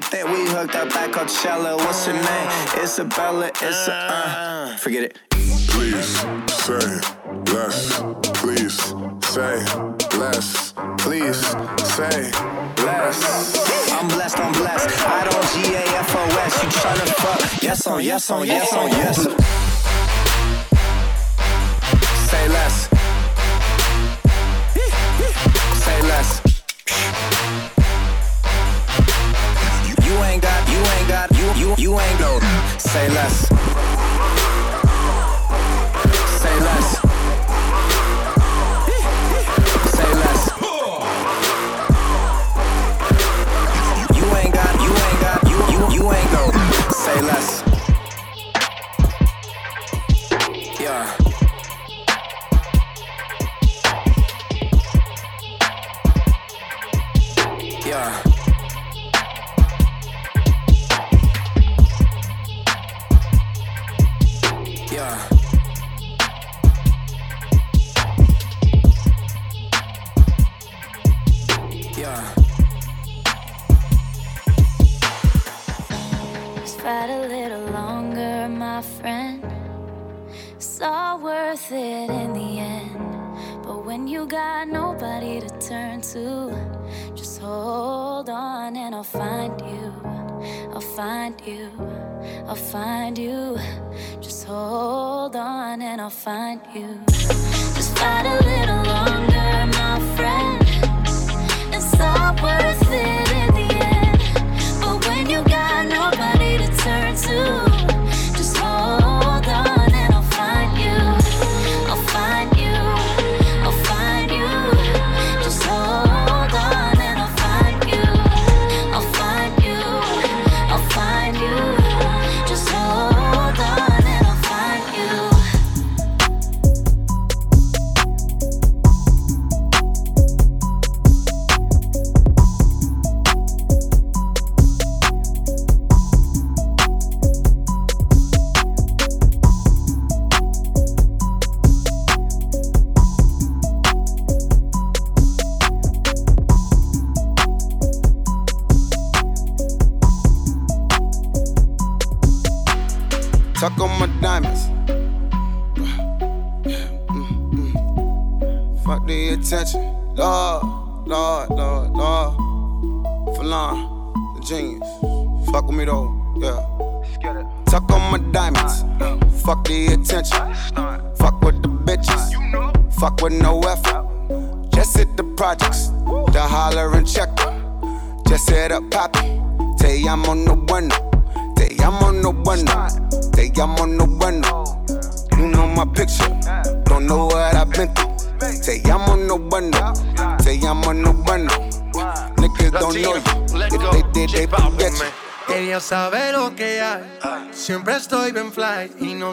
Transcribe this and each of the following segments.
familiar. Think we hooked up at Coachella. What's your name? Isabella. It's a, uh. Forget it. Please say less. Please say less. Please say less. I'm blessed, I'm blessed. I don't G A F O S. You tryna fuck? Yes on, yes on, yes on, yes. You ain't go. Say less. You. I'll find you. Just hold on and I'll find you. Just fight a little longer, my friend. It's all worth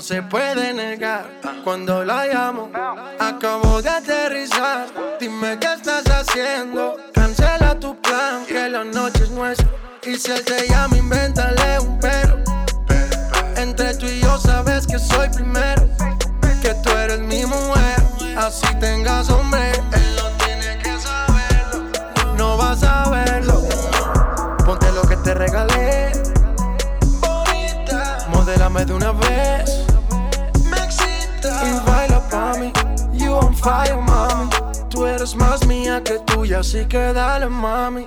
se puede negar. Cuando la llamo, acabo de aterrizar. Dime qué estás haciendo. Cancela tu plan, que la noche es nuestra. Y si él te llama, invéntale un pero. Entre tú y yo sabes que soy primero. Que tú eres mi mujer. Así tengas hombre. Él no tiene que saberlo. No vas a verlo. Ponte lo que te regalé. Bonita. Modélame de una vez. Fire, mami. Tú eres más mía que tuya, así que dale, mami.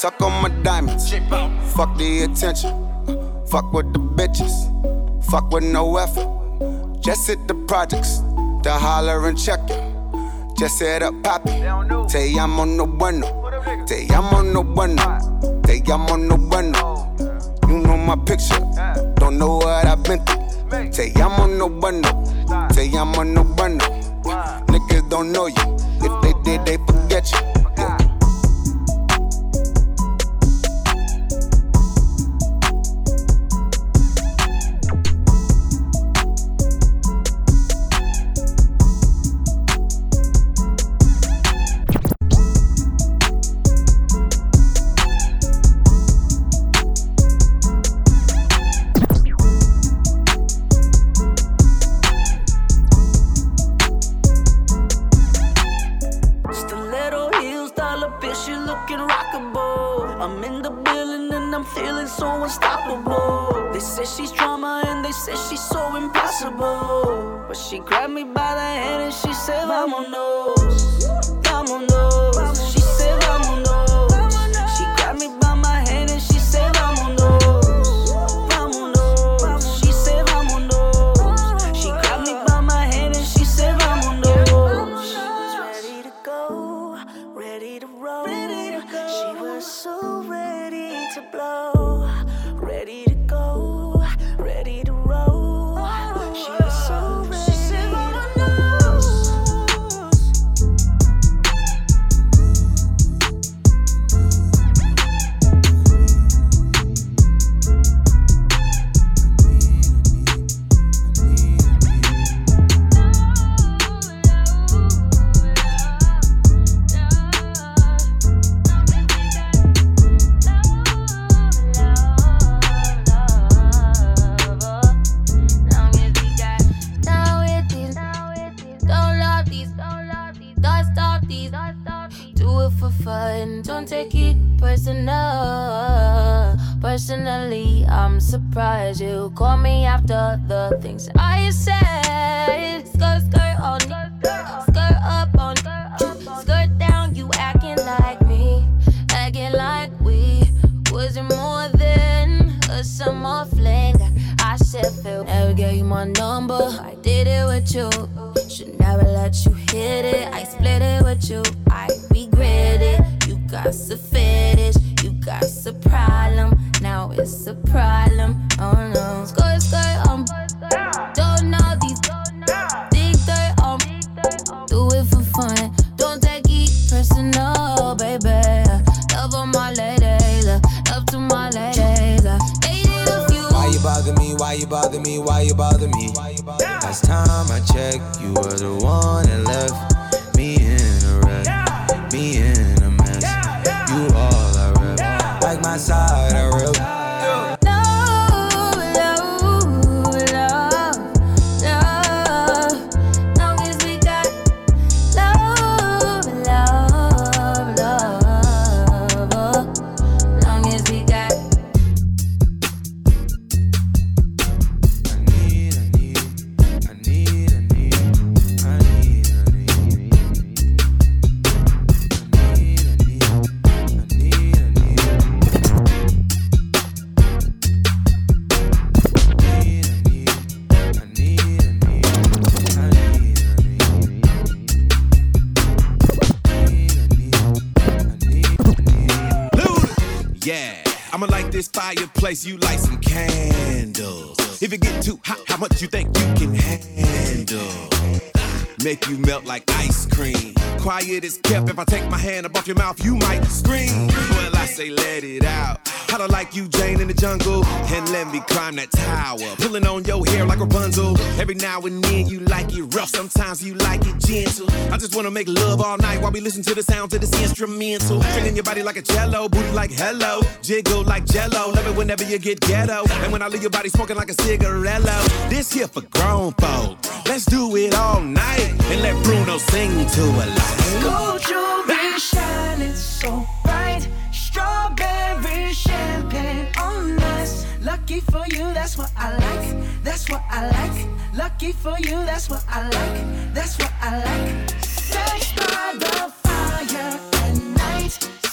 Tuck on my diamonds. Fuck the attention. Fuck with the bitches. Fuck with no effort. Just hit the projects. The holler and check it. Just hit up Poppy. Te llamo no bueno. Te llamo no bueno. Te llamo no bueno. You know my picture. Don't know what I've been through. Te llamo no bueno. Te llamo no bueno. Niggas don't know you. If they did, they forget you. This fireplace, you light some candles. If it get too hot, how much you think you can handle? Make you melt like ice cream. Quiet is kept. If I take my hand off your mouth, you might scream. Well, I say let it out. To like you, Jane, in the jungle, and let me climb that tower. Pulling on your hair like Rapunzel. Every now and then you like it rough, sometimes you like it gentle. I just wanna make love all night while we listen to the sounds of this instrumental. Feeling your body like a cello, booty like hello, jiggle like jello. Love it whenever you get ghetto, and when I leave your body smoking like a cigarello. This here for grown folk. Let's do it all night and let Bruno sing to a light. Gold jewelry shining so bright. Strawberry champagne on us. Lucky for you, that's what I like. That's what I like. Lucky for you, that's what I like. That's what I like. Sex by the fire at night.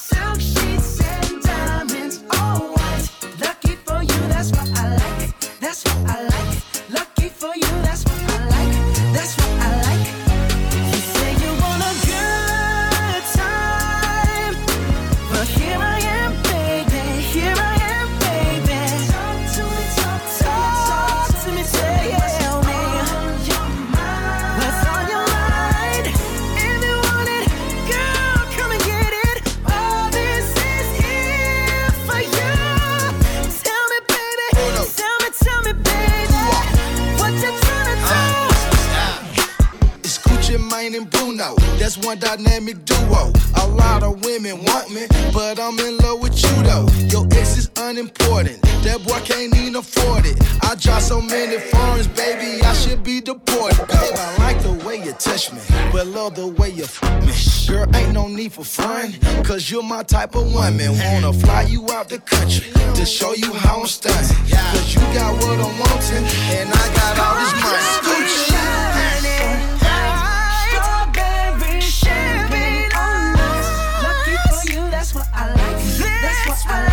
That's one dynamic duo. A lot of women want me, but I'm in love with you though. Your ex is unimportant. That boy can't even afford it. I drive so many foreigns, baby, I should be deported. Girl, I like the way you touch me, but love the way you fuck me. Girl, ain't no need for fun, cause you're my type of woman. Wanna fly you out the country to show you how I'm stunning. Cause you got what I'm wanting, and I got all this money. Scoochie. prosper.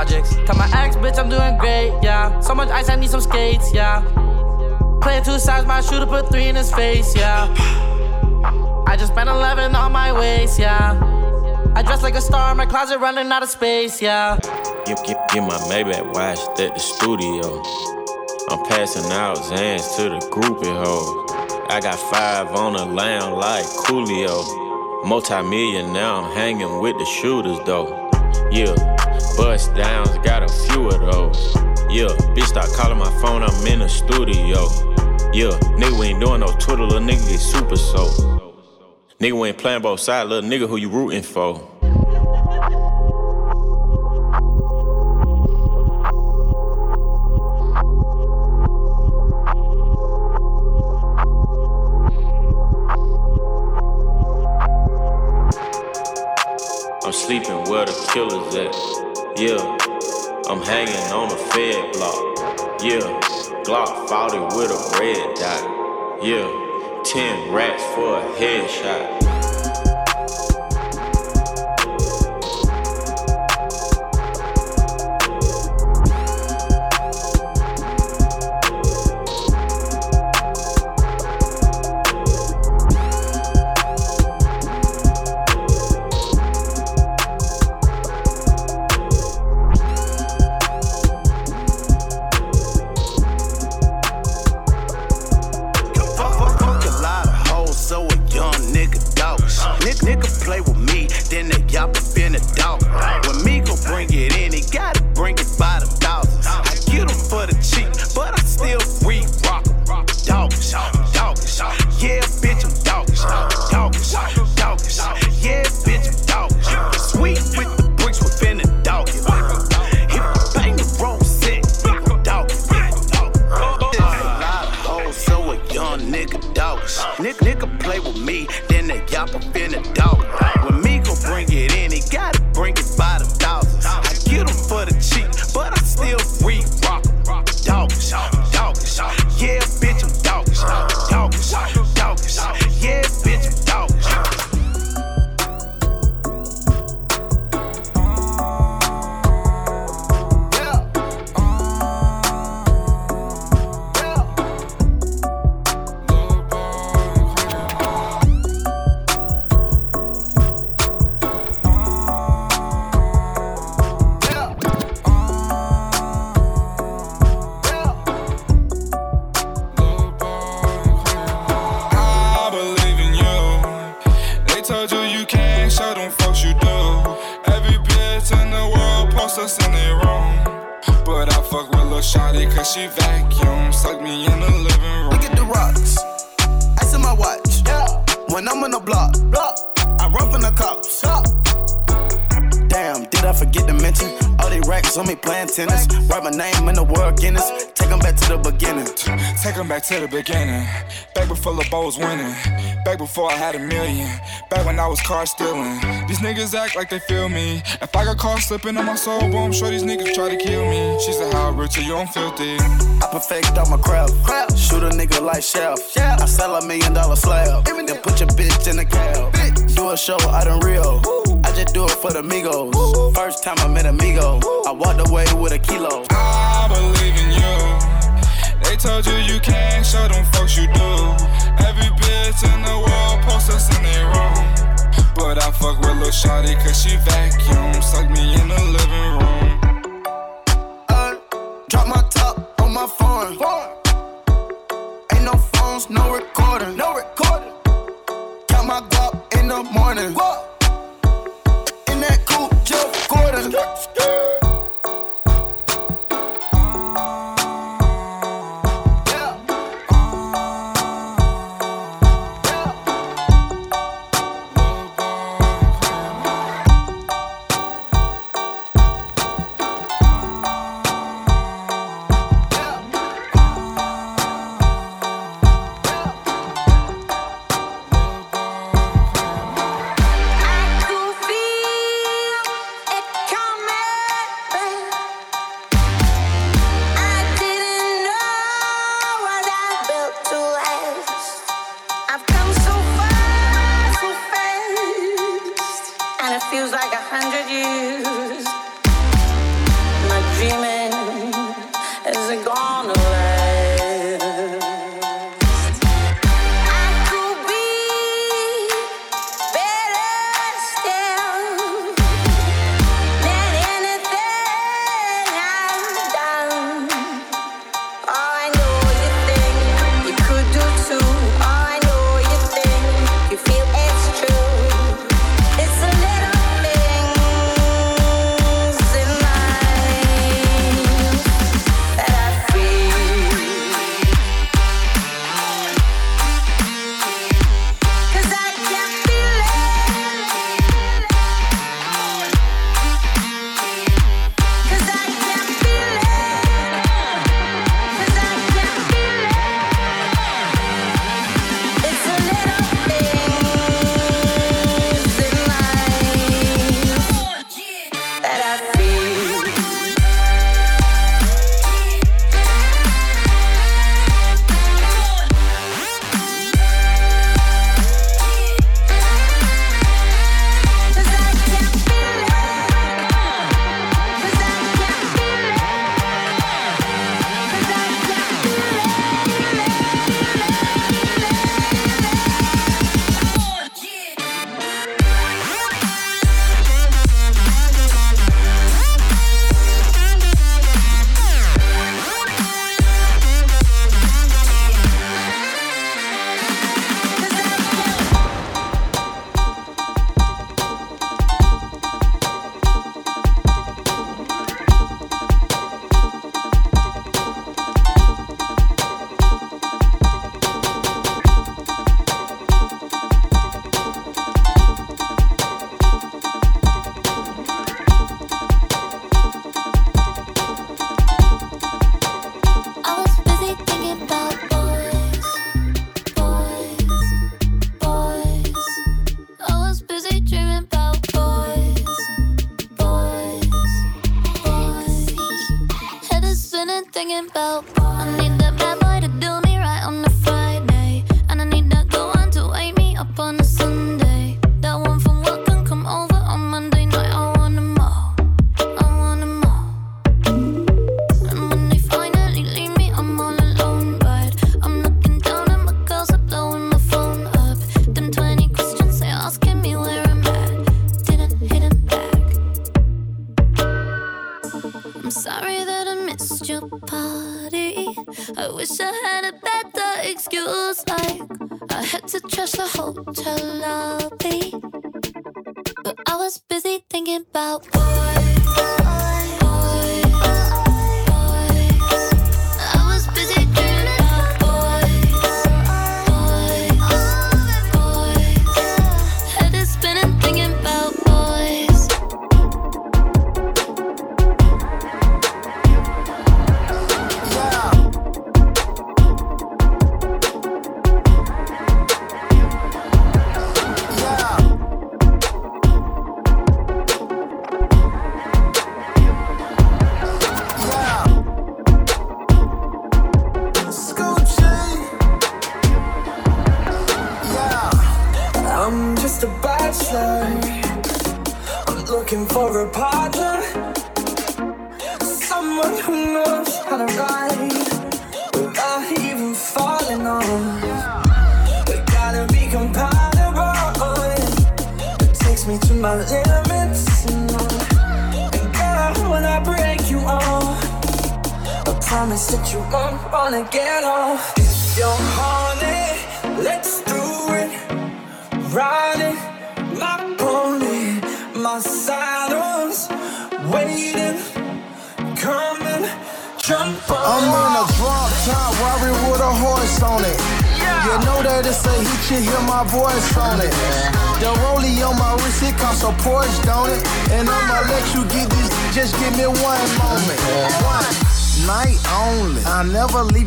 projects. Tell my ex, bitch, I'm doing great, yeah. So much ice, I need some skates, yeah. Playing two sides, my shooter put three in his face, yeah. I just spent 11 on my waist, yeah. I dress like a star in my closet, running out of space, yeah. Get, get, get my Maybach washed at the studio. I'm passing out Xans to the groupie hoes. I got five on the line like Coolio. Multi-million now, I'm hanging with the shooters though. Yeah, bust downs, got a few of those. Yeah, bitch start calling my phone, I'm in the studio. Yeah, nigga we ain't doing no Twitter, little nigga get super so. Nigga we ain't playing both sides, little nigga who you rooting for. Yeah, 10 rats for a headshot. Before I had a million. Back when I was car stealing. These niggas act like they feel me. If I got caught slipping on my soul, boy, I'm sure these niggas try to kill me. She said, How rich are you? I'm filthy. I perfect all my craft. Shoot a nigga like Chef. I sell a million dollar slab. Then put your bitch in the cab. Do a show out in Rio. I just do it for the Migos. First time I met Amigo. I walked away with a kilo. I believe in you. They told you you can't show them folks you do. Every bitch in the world in their room. But I fuck with Lil Shawty cause she vacuum. Suck me in the living room. Uh, drop my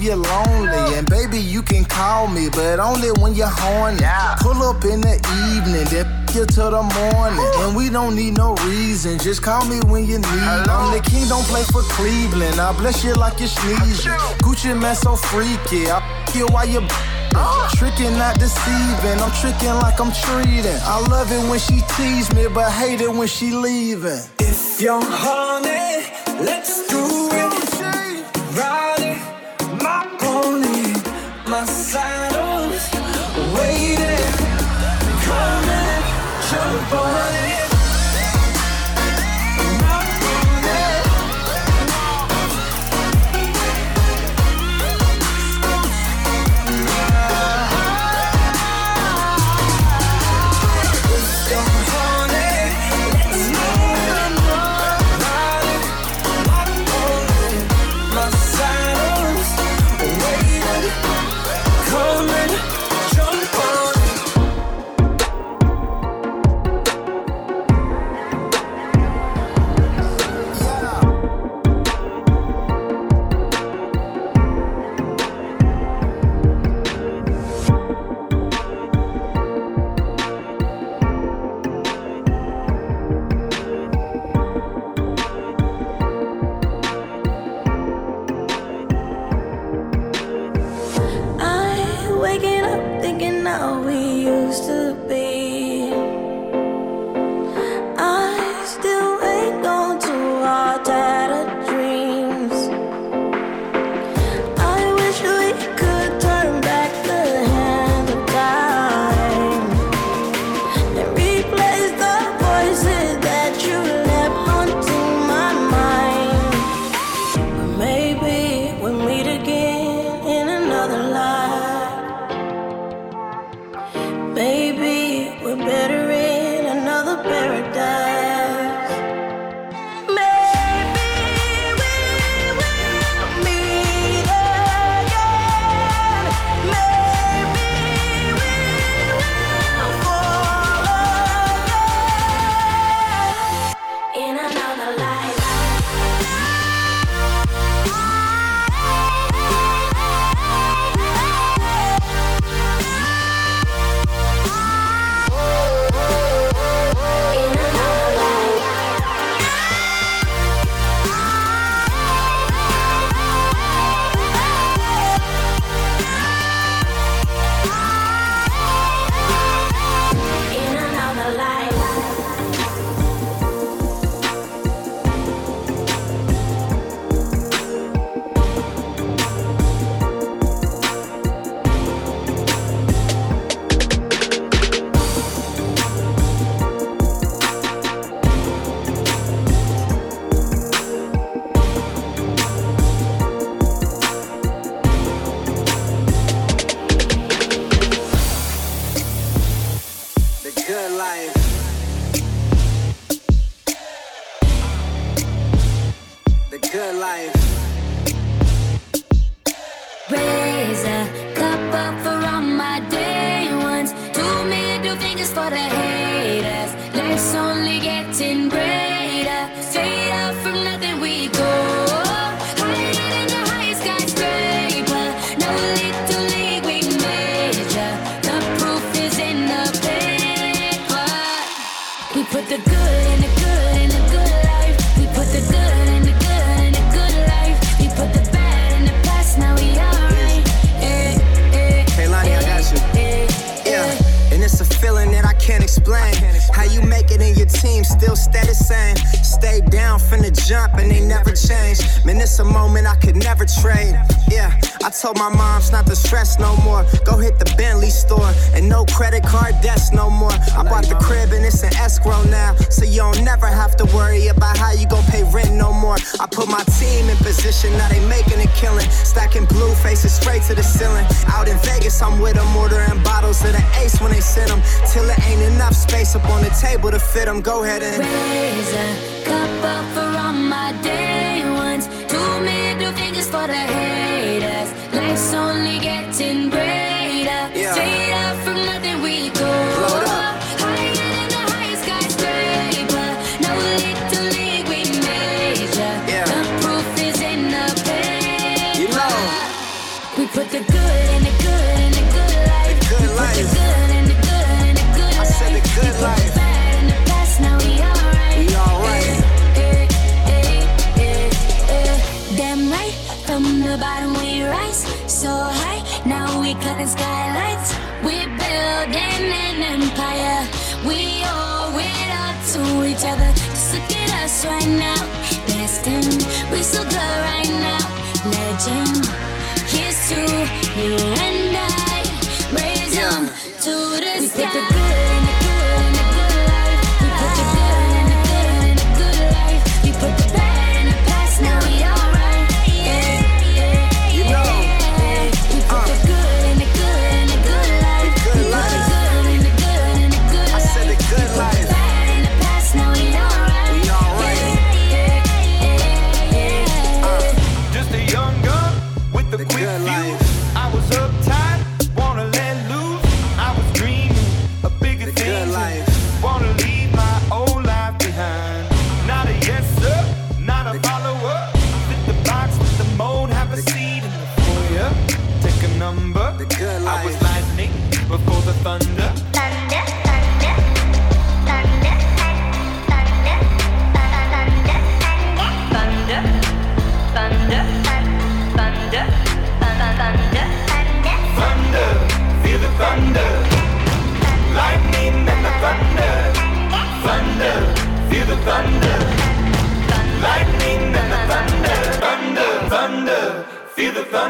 Just call me but only when you horn up pull up in the evening or the morning. and we don't need. no reason, just call me when you need. Hello? I'm the king, don't play for Cleveland. I bless you like you're sneezing. Gucci Mane so freaky. I kill while you. Uh. Tricking, not deceiving. I'm tricking like I'm treating. I love it when she tease me, but hate it when she leaving. If you're honey, jump from the bottom we rise so high. Now we cutting skylights. We're building an empire. We owe it all to each other. Just look at us right now, destined. We're so good right now, legend. Here's to you and I. Raise 'em to the sky.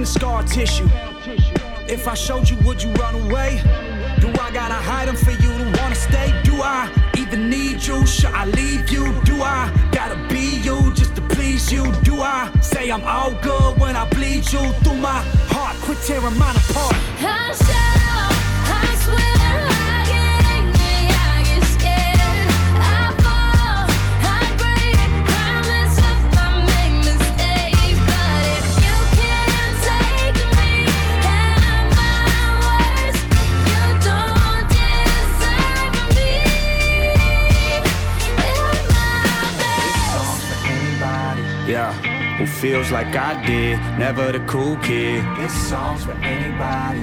The scar tissue. If I showed you, would you run away? Do I gotta hide them for you to wanna stay? Do I even need you? Should I leave you? Do I gotta be you just to please you? Do I say I'm all good when I bleed you through my heart? Quit tearing mine apart. Feels like I did, never the cool kid. This song's for anybody.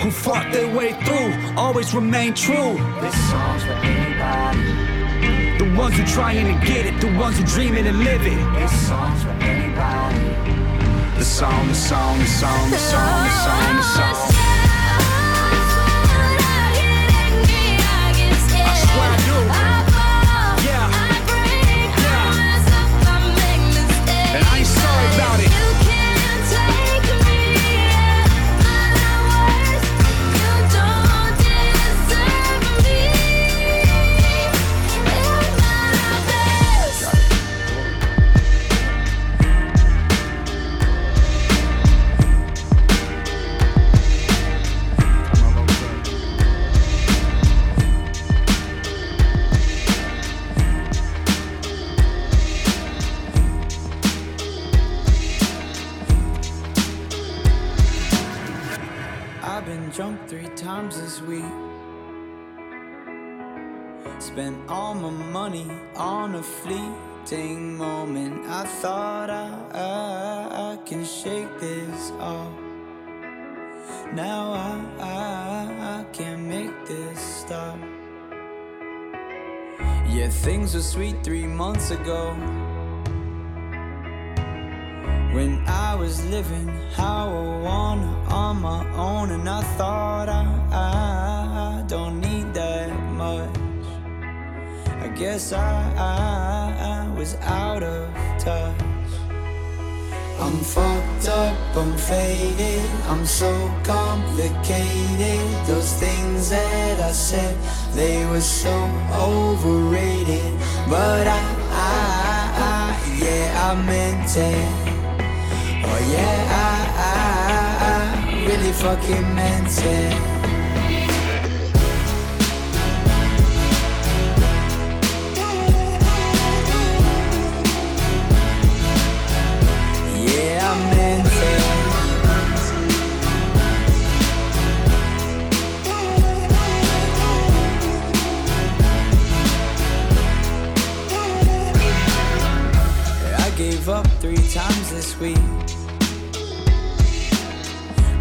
Who fought their way through, always remain true. This song's for anybody. The ones who trying to get it, the ones who dream it and live it. This song's for anybody. The song, the song, the song, the song, the song, the song. I things were sweet three months ago. When I was living how I wanna on my own, and I thought I, I, I don't need that much. I guess I, I, I was out of touch. I'm fucked up, I'm faded, I'm so complicated. Those things that I said, they were so overrated. But I, I, I yeah, I meant it. Oh yeah, I, I, I really fucking meant it. I. Gave up three times this week.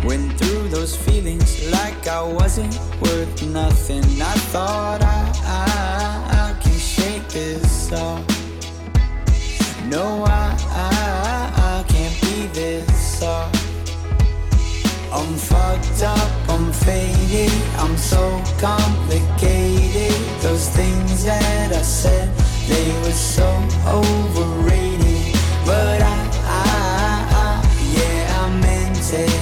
Went through those feelings like I wasn't worth nothing. I thought I can shake this off. No, I, I, I can't be this soft. I'm fucked up, I'm faded, I'm so complicated. Those things that I said, they were so overrated. But I, I, I yeah, I meant it.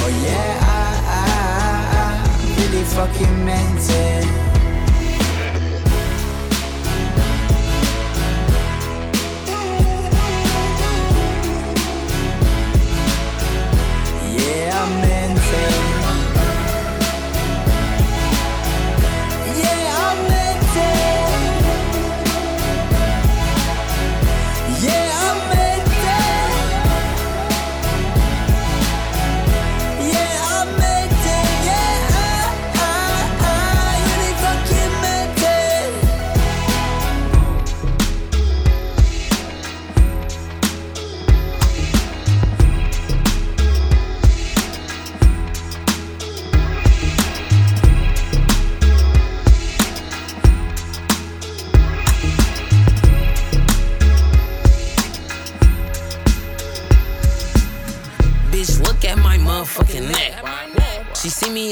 Oh yeah, I I, I, I really fucking meant it. Yeah, I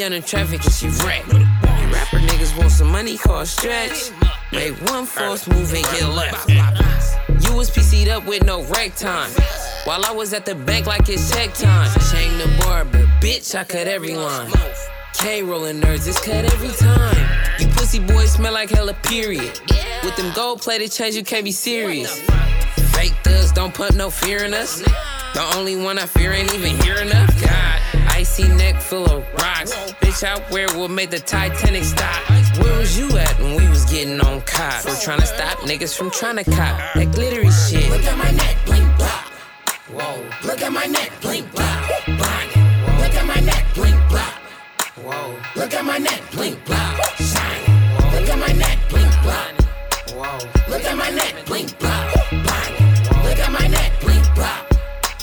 See me traffic and she wreck. Rapper niggas want some money, call stretch. Make one false move and get left. You was PC'd up with no rec time. While I was at the bank like it's check time. Shame the bar, but bitch, I cut every line. K rolling nerds, it's cut every time. You pussy boys smell like hella period. With them gold plated chains, you can't be serious. Fake thugs don't put no fear in us. The only one I fear ain't even here enough. God, icy neck full of rocks. Bitch, I wear what made the Titanic stop. Where was you at when we was getting on cops? We're trying to stop niggas from trying to cop that glittery shit. Look at my neck, blink, blop. Whoa. Look at my neck, blink, blop. Blind. Look at my neck, blink, blop. Whoa. Look at my neck, blink, blop. Shine. Look at my neck, blink, blop. Whoa. Look at my neck, blink, blop. Blind. Look at my neck, blink, blop.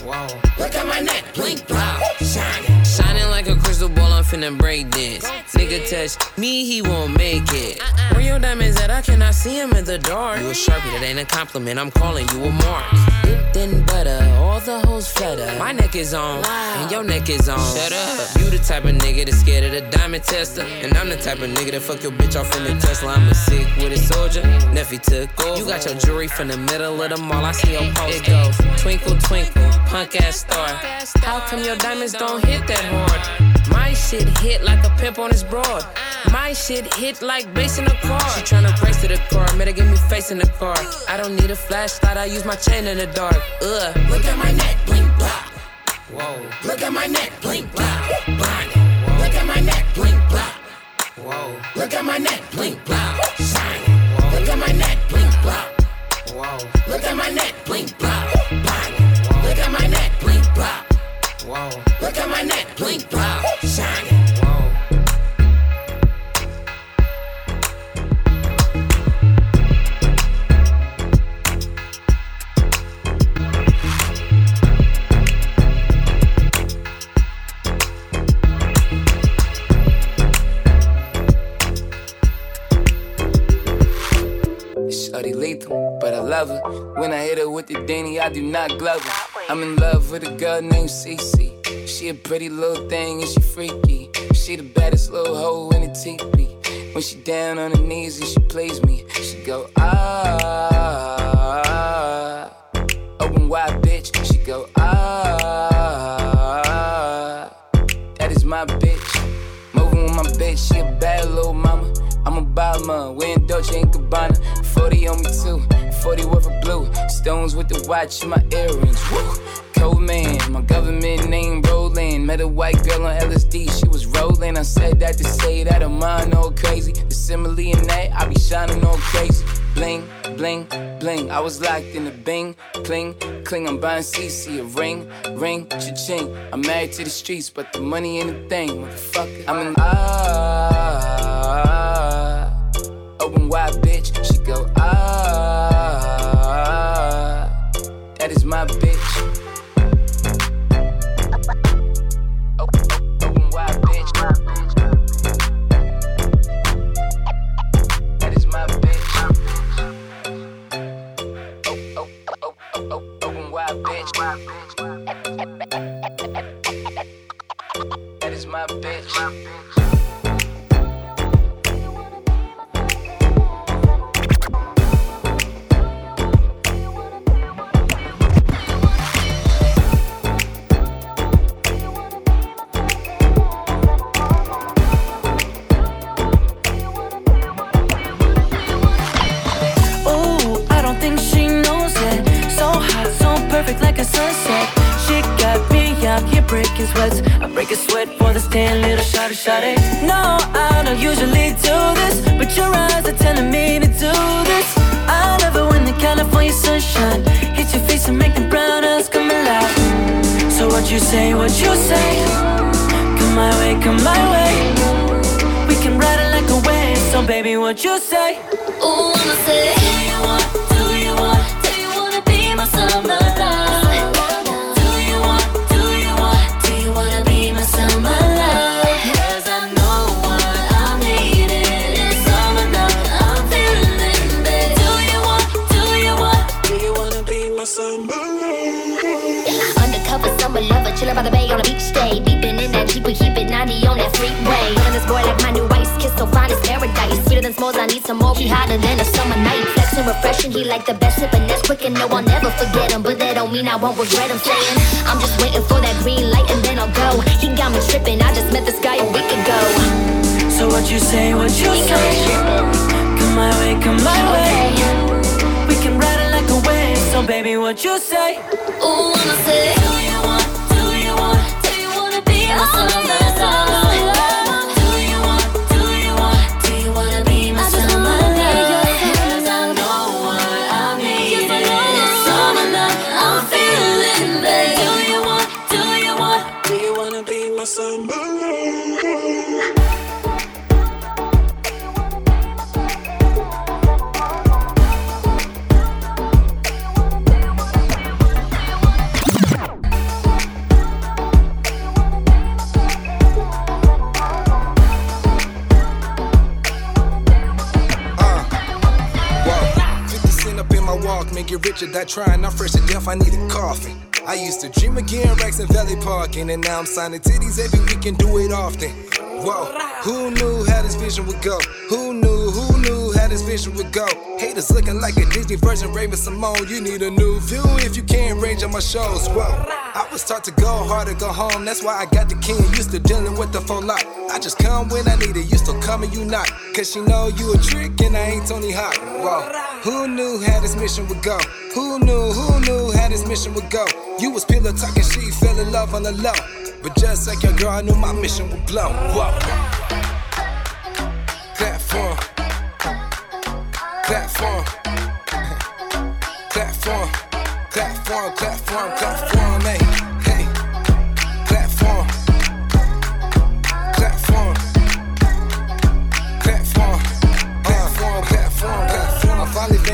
Whoa. Look at my neck, blink, blop. Shining. Shining like a crystal ball, I'm finna break dance. Nigga touch me, he won't make it. Uh-uh. Where your diamonds at? I cannot see him in the dark. You a sharpie, that ain't a compliment. I'm calling you a mark. Dipped in butter, all the hoes flutter. My neck is on, and your neck is on. Shut up. You the type of nigga that's scared of the diamond tester. And I'm the type of nigga that fuck your bitch off in the Tesla. I'm a sick with a soldier. Neffy took over. You got your jewelry from the middle of the mall. I see your post. It goes twinkle, twinkle, punk ass star. How come your diamonds don't hit that hard? My shit hit like a pimp on his broad. My shit hit like bass in a car. She tryna race to the car, made her give me face in the car. I don't need a flashlight, I use my chain in the dark. Ugh. Look at my neck, blink, blop. Whoa. Look at my neck, blink, blop. Blind. Look at my neck, blink, blop. Whoa. Look at my neck, blink, blop. Shine. Look at my neck, blink, blop. Whoa. Look at my neck, blink, blop. Blind. Look at my neck, blink, blop. Whoa. Look at my neck, blink, blop. Shining. Shorty lethal, but I love her. When I hit her with the Danny, I do not glove her. I'm in love with a girl named Cece. She a pretty little thing and she freaky. She the baddest little hoe in the teepee. When she down on her knees and she please me, she go ah. Open wide, bitch. She go ah. That is my bitch. Moving with my bitch, she a bad little mama. I'm a bomber, we in Dolce and Gabbana. 40 on me too, 40 worth of blue. Stones with the watch and my earrings. Woo. Cold man, my government name Roland. Met a white girl on LSD, she was rolling. I said that to say that I'm mine all crazy. The simile in that, I be shining all crazy. Bling, bling, bling. I was locked in the bing, cling, cling. I'm buying CC a ring, ring, cha-ching. I'm married to the streets, but the money ain't a thing, motherfucker. I'm an ah, open wide, bitch. She go ah, that is my bitch. Bitch. Shawty shawty. No, I don't usually do this, but your eyes are telling me to do this. I love it when the California sunshine hits your face and make the brown eyes come alive. So what you say, what you say? Come my way, come my way. We can ride it like a wave. So baby, what you say? Ooh, I'ma say, I more. He hotter than a summer night. Flexing, refreshing, he like the best sipping. That's quick and no, I'll never forget him. But that don't mean I won't regret him saying, I'm just waiting for that green light and then I'll go. He got me tripping, I just met this guy a week ago. So what you say, what you say? Come my way, come my way. We can ride it like a wave. So baby, what you say? Ooh, wanna say, Do you want? Do you want? do you wanna be my summer? Do trying. I'm fresh to death, I need a coffee. I used to dream of getting racks in Valley Parking, and now I'm signing titties every week and do it often. Whoa, who knew how this vision would go? Who knew, who knew how this vision would go? Haters looking like a Disney version, Raven-Symoné. You need a new view if you can't range on my shows. Whoa, I was taught to go hard or go home. That's why I got the king. Used to dealing with the full lot. I just come when I need it. You still come and you not. Cause she know you a trick and I ain't Tony Hawk. Whoa, who knew how this mission would go? Who knew, who knew how this mission would go? You was pillow talking, she fell in love on the low. But just like your girl, I knew my mission would blow. Whoa. Platform. Platform. Platform. Platform, platform, platform, hey, hey. Platform.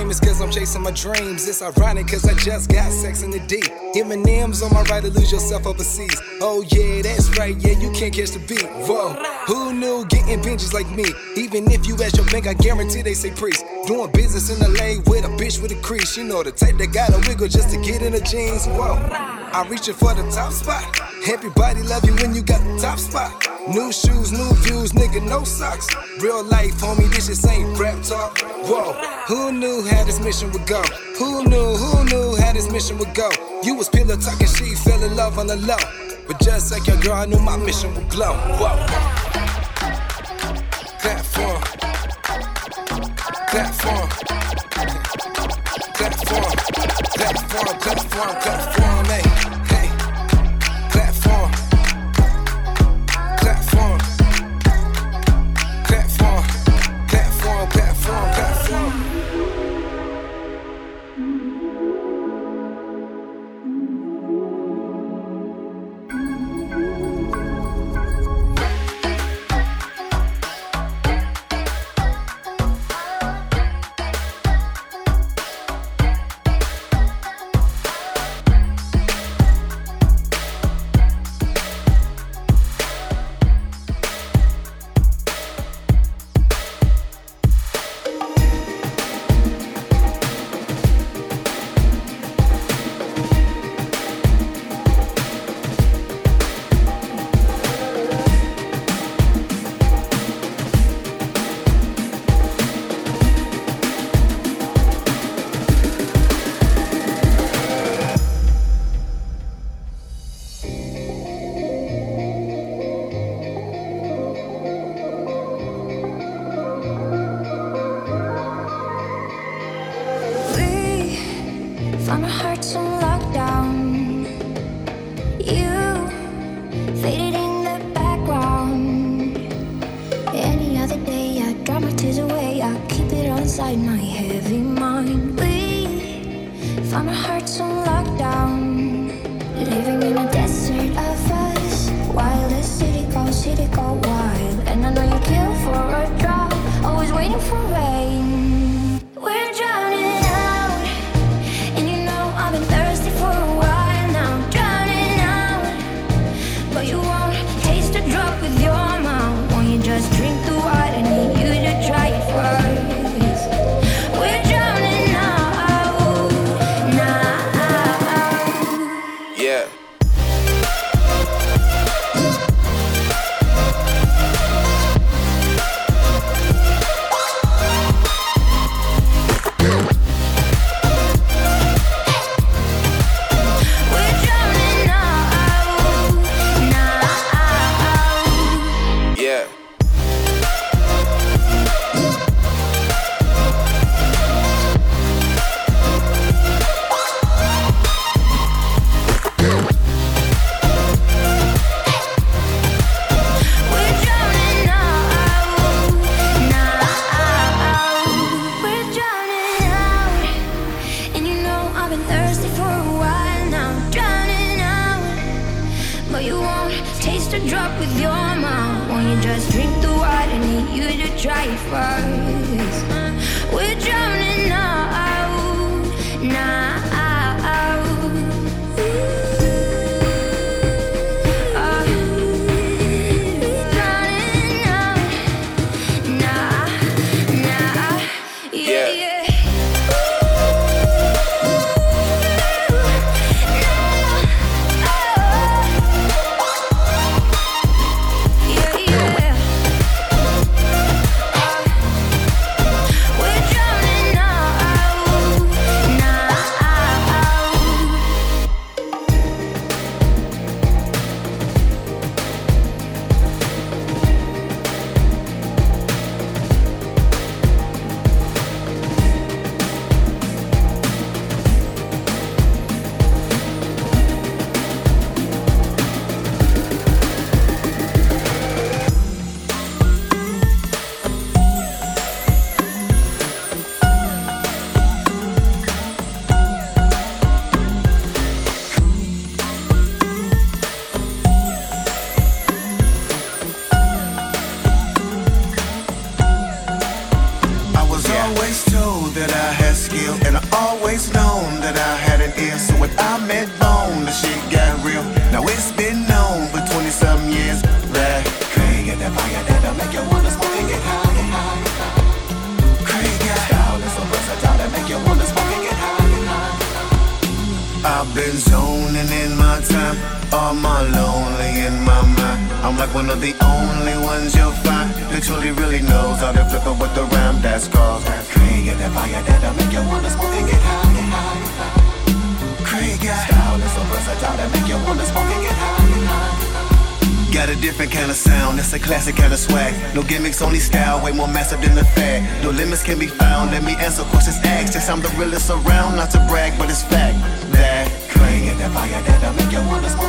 Famous cause I'm chasing my dreams. It's ironic cause I just got sex in the D. Eminem's on my right to lose yourself overseas. Oh yeah, that's right, yeah, you can't catch the beat. Whoa, who knew getting binges like me? Even if you ask your bank, I guarantee they say priest. Doing business in LA with a bitch with a crease. You know the type that gotta wiggle just to get in the jeans. Whoa, I'm reaching for the top spot. Everybody love you when you got the top spot. New shoes, new views, nigga, no socks. Real life, homie, this just ain't rap talk. Whoa, who knew how this mission would go? Who knew, who knew how this mission would go? You was pillow talking, she fell in love on the low. But just like your girl, I knew my mission would glow. Whoa. Platform. Platform. Platform. Platform, platform, platform, hey, hey. Truly really knows how to flip it with the rhyme that's called and that fire that'll make you wanna smoke and get high, get high, get style is so versatile that make you wanna smoke and get high, get high. Got a different kind of sound, that's a classic kind of swag. No gimmicks, only style, way more massive than the fad. No limits can be found, let me answer questions asked. Yes, I'm the realest around, not to brag, but it's fact. That and that fire that'll make you wanna smoke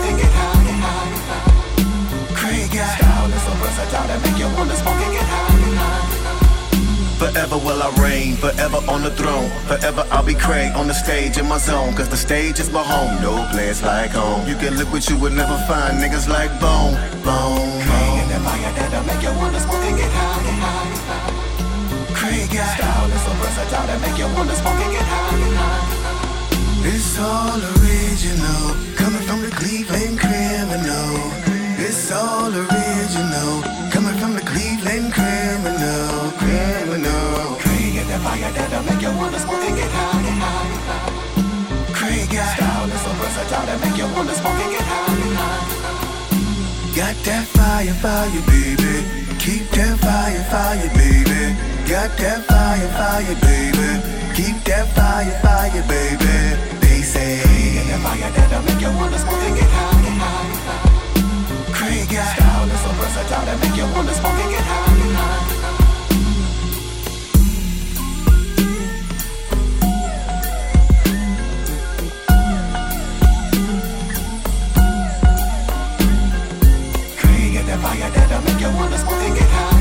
Forever will I reign, forever on the throne. Forever I'll be Craig on the stage in my zone. Cause the stage is my home, no place like home. You can look what you would never find, niggas like Bone, Bone. Craig and that fire that'll make you wanna smoke and get high, get got style is so versatile that make you wanna get high. It's all original, coming from the Cleveland criminal. All original, coming from the Cleveland criminal, criminal. Craig and that fire that'll make you wanna smoke and get high, get high. Craig got style is so versatile that make you wanna smoke and get high, get high. Got that fire, fire, baby. Keep that fire, fire, baby. Got that fire, fire, baby. Keep that fire, fire, baby. They say, and that fire that'll make you wanna smoke and get high, get high, high. Got style is so versatile that make you wanna smoke and get high, fire that'll make you wanna smoke and get high,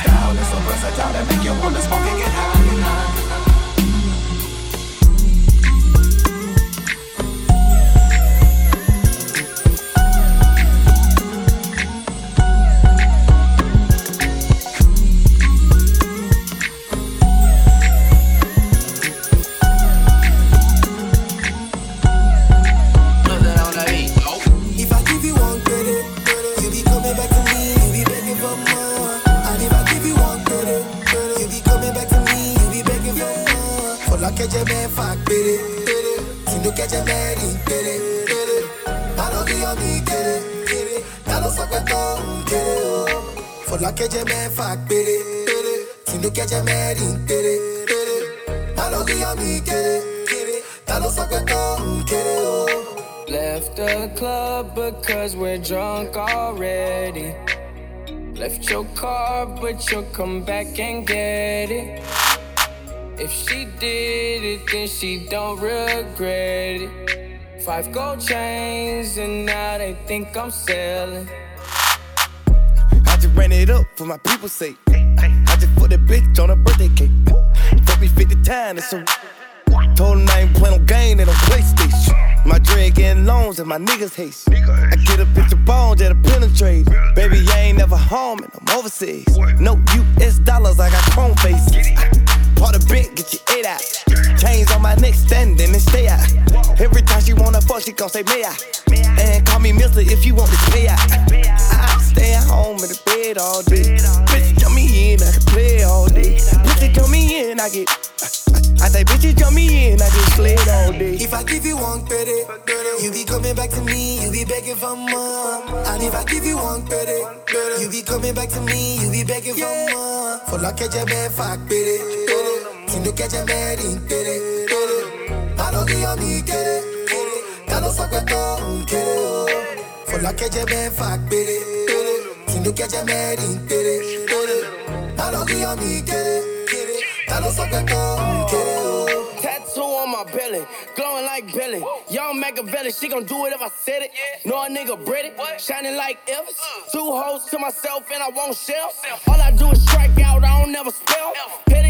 style is so versatile that make you wanna smoke and get high. Tìǹdù kẹjẹ mẹ́rin péré. Má lọ bí ọmọ ìkéré, ta ló sọ pé tó ń kéré o. Fọlá kẹjẹ mẹ́fà péré, tìǹdù kẹjẹ mẹ́rin péré. Má lọ bí ọmọ ìkéré, ta ló sọ pé tó ń kéré o. Left the club because we're drunk already. Left your car, but you'll come back and get it. If she did it, then she don't regret it. Five gold chains, and now they think I'm selling. I just ran it up for my people's sake. I just put a bitch on a birthday cake. Fuck me 50 times, it's a Told him I ain't playing no game, they don't PlayStation. My dread getting loans and my niggas haste. I get a bitch of bones that'll penetrate. Baby, I ain't never home and I'm overseas. No US dollars, I got chrome faces. Part of bent, get your eight out. Chains on my neck, standing and stay out. Every time she wanna fuck, she gon' say, may I? And call me mister if you want this pay out. I stay at home in the bed all day. Bitch, jump me in, I can play all day. Bitch, jump me in, I get. I say, bitches jump me in, I just slid all day. If I give you one credit, you be coming back to me, you be begging for more. And if I give you one credit, you be coming back to me, you be begging for more. Fọlá kẹjẹ mẹ́fà péré, fuck, kẹjẹ mẹ́rin péré. Má lọ bí ọmọ ìkéré, ta ló sọ pé tó ń kéré o. Fọlá kẹjẹ mẹ́fà péré, tìǹdù kẹjẹ mẹ́rin péré. Má lọ bí ọmọ ìkéré, ta ló sọ pé tó ń kéré o. Tattoo on my belly, glowing like Billy. Young Machiavelli, she gon' do it if I said it. Know a nigga British, shining like Elvis. Uh. Two hoes to myself and I won't shell. All I do is strike out, I don't never spell. Petty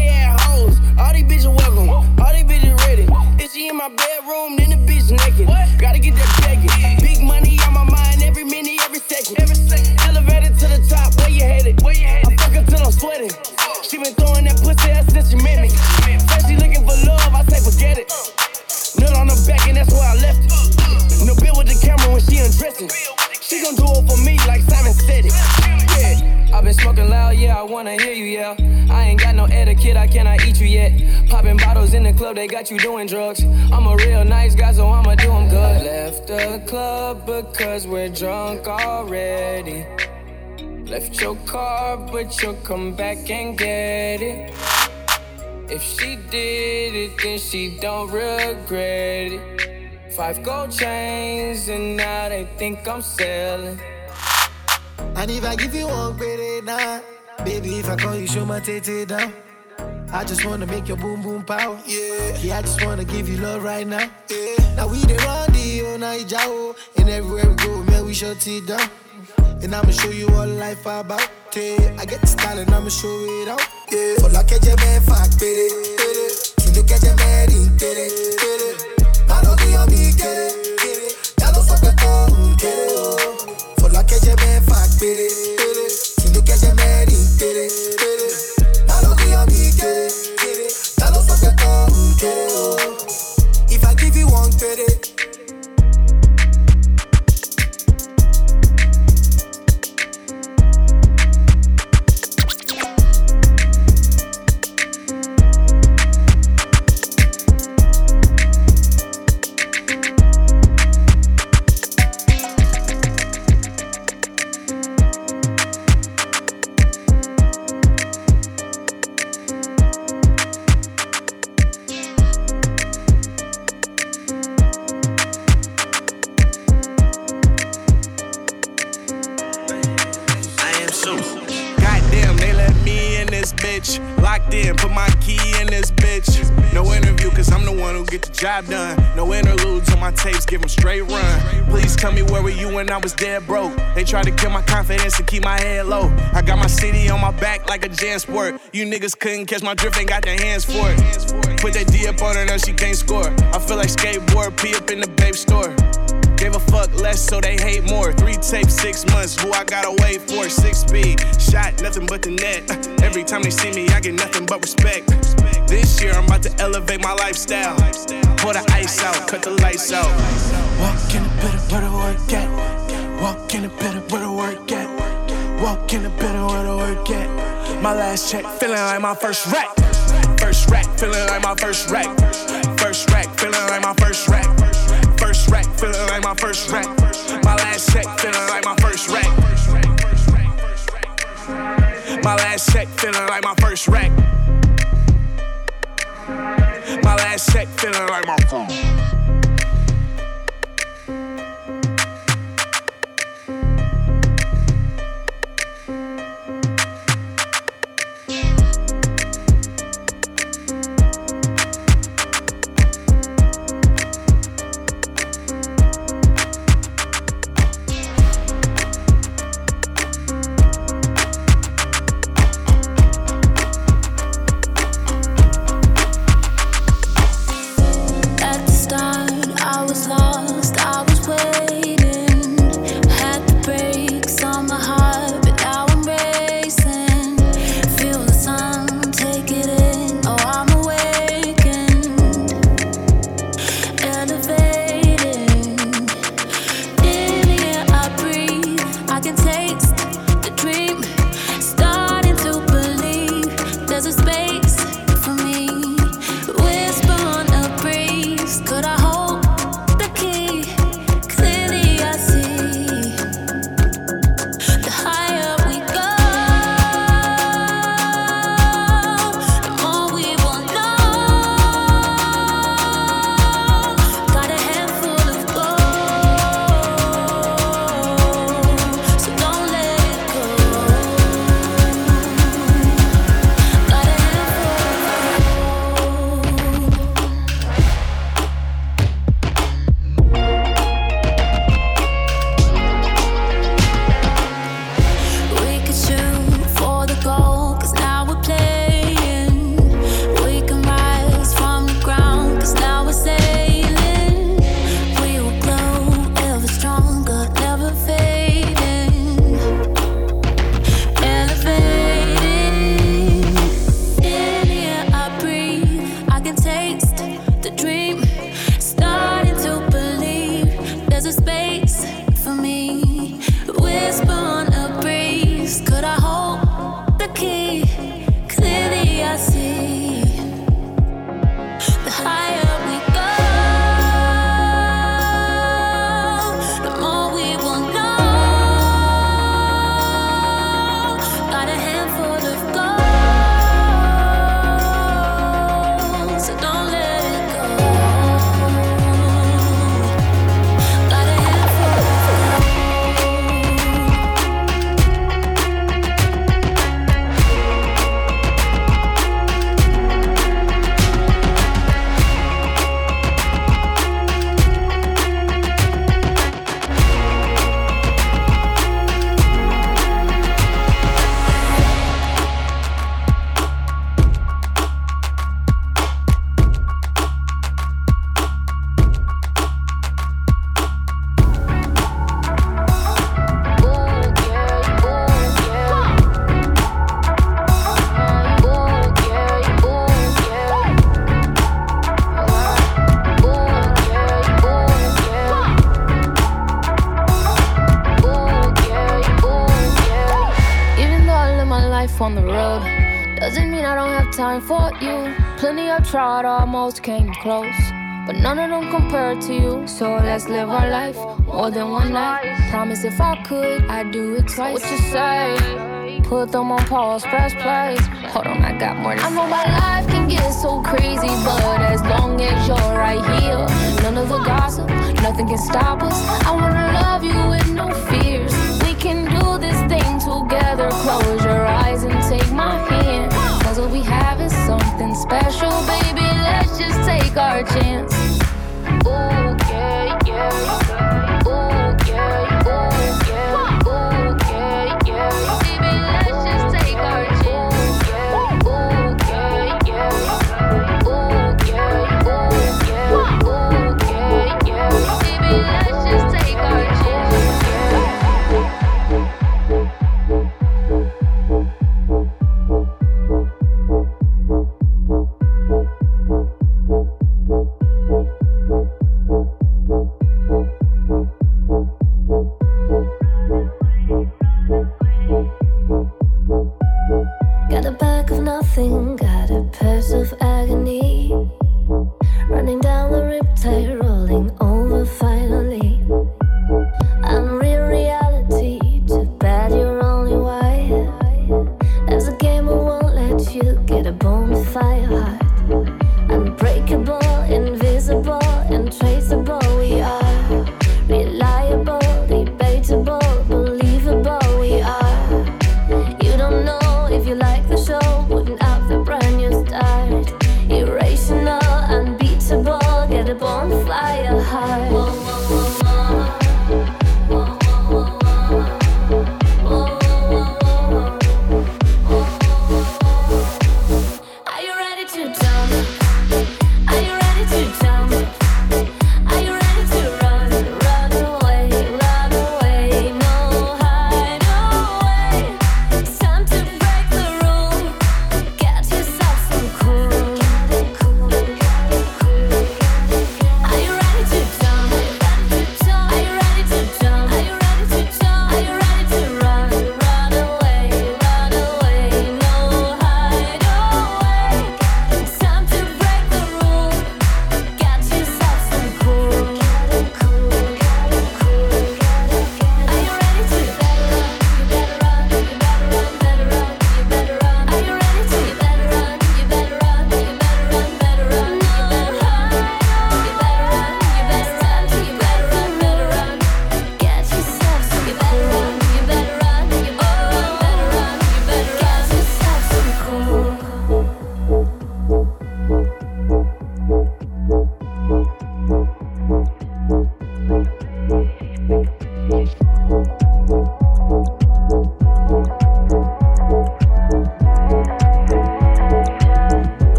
been smoking loud, yeah, I wanna hear you yell. I ain't got no etiquette, I cannot eat you yet. Popping bottles in the club, they got you doing drugs. I'm a real nice guy, so I'ma do them good. Left the club because we're drunk already. Left your car, but you'll come back and get it. If she did it, then she don't regret it. Five gold chains, and now they think I'm selling. And if I give you one credit now, baby, if I call you, show my tete down. I just wanna make your boom boom pow. Yeah, yeah, I just wanna give you love right now. Yeah, now we the run the whole night, Jao. And everywhere we go, man, we shut it down. And I'ma show you all life about it. I get the style and I'ma show it out. Yeah, for like a man, fuck, baby. Tu ne catch a man in it. I don't be on me, get it. Ya lo sabe todo, get it. For like a man, fuck, baby. Tu ne catch a man in it. I don't be on me, get it. Ya lo todo, get it. If I give you one credit. Dead broke? They tried to kill my confidence and keep my head low. I got my city on my back like a JanSport. You niggas couldn't catch my drift, ain't got their hands for it. Put that D up on her, now she can't score. I feel like skateboard, P up in the babe store. Gave a fuck less, so they hate more. Three tapes, six months. Who I gotta wait for? Six speed. Shot nothing but the net. Every time they see me, I get nothing but respect. This year, I'm about to elevate my lifestyle. Pour the ice out, cut the lights out. Walk in the better where the work at. Walk in the better where the work at. Walk in the better where the work at. My last check, feeling like my first rack. First rack, feeling like my first rack. First rack, feeling like my first rack. First rack, feeling like my first rack. My last check, feeling like my first rack. My last check, feeling like my first rack. My last check, feeling like my phone. close, but none of them compare to you. So let's live our life more than one night. Promise if I could, I'd do it twice. What you say? Put them on pause, press play. Hold on, I got more. I know my life can get so crazy, but as long as you're right here, none of the gossip, nothing can stop us. I wanna love you with no fears. We can do this thing together. Close your eyes and take my hand what we have is something special, baby. Let's just take our chance.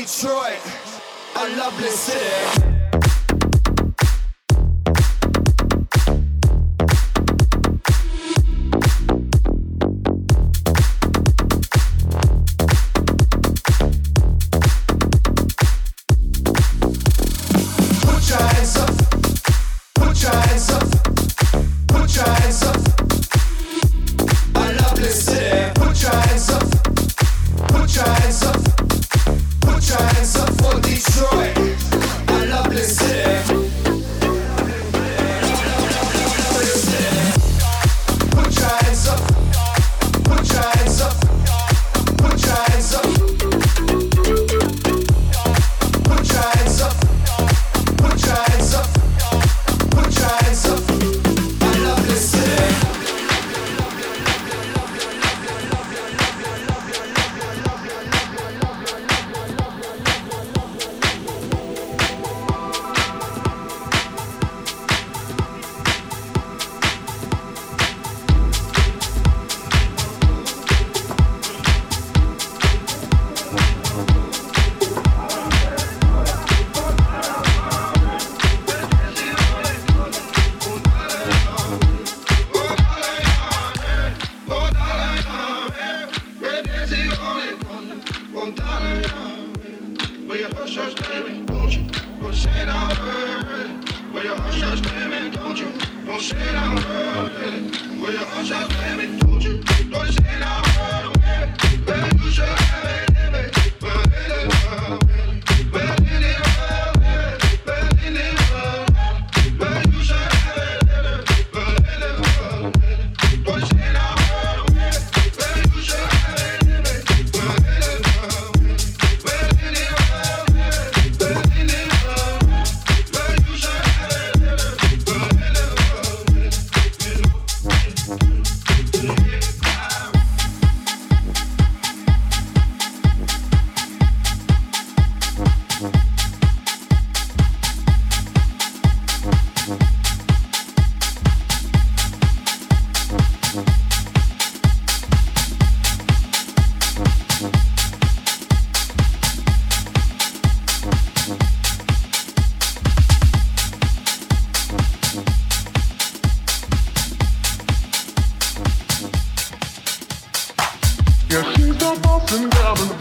Detroit, Boss and got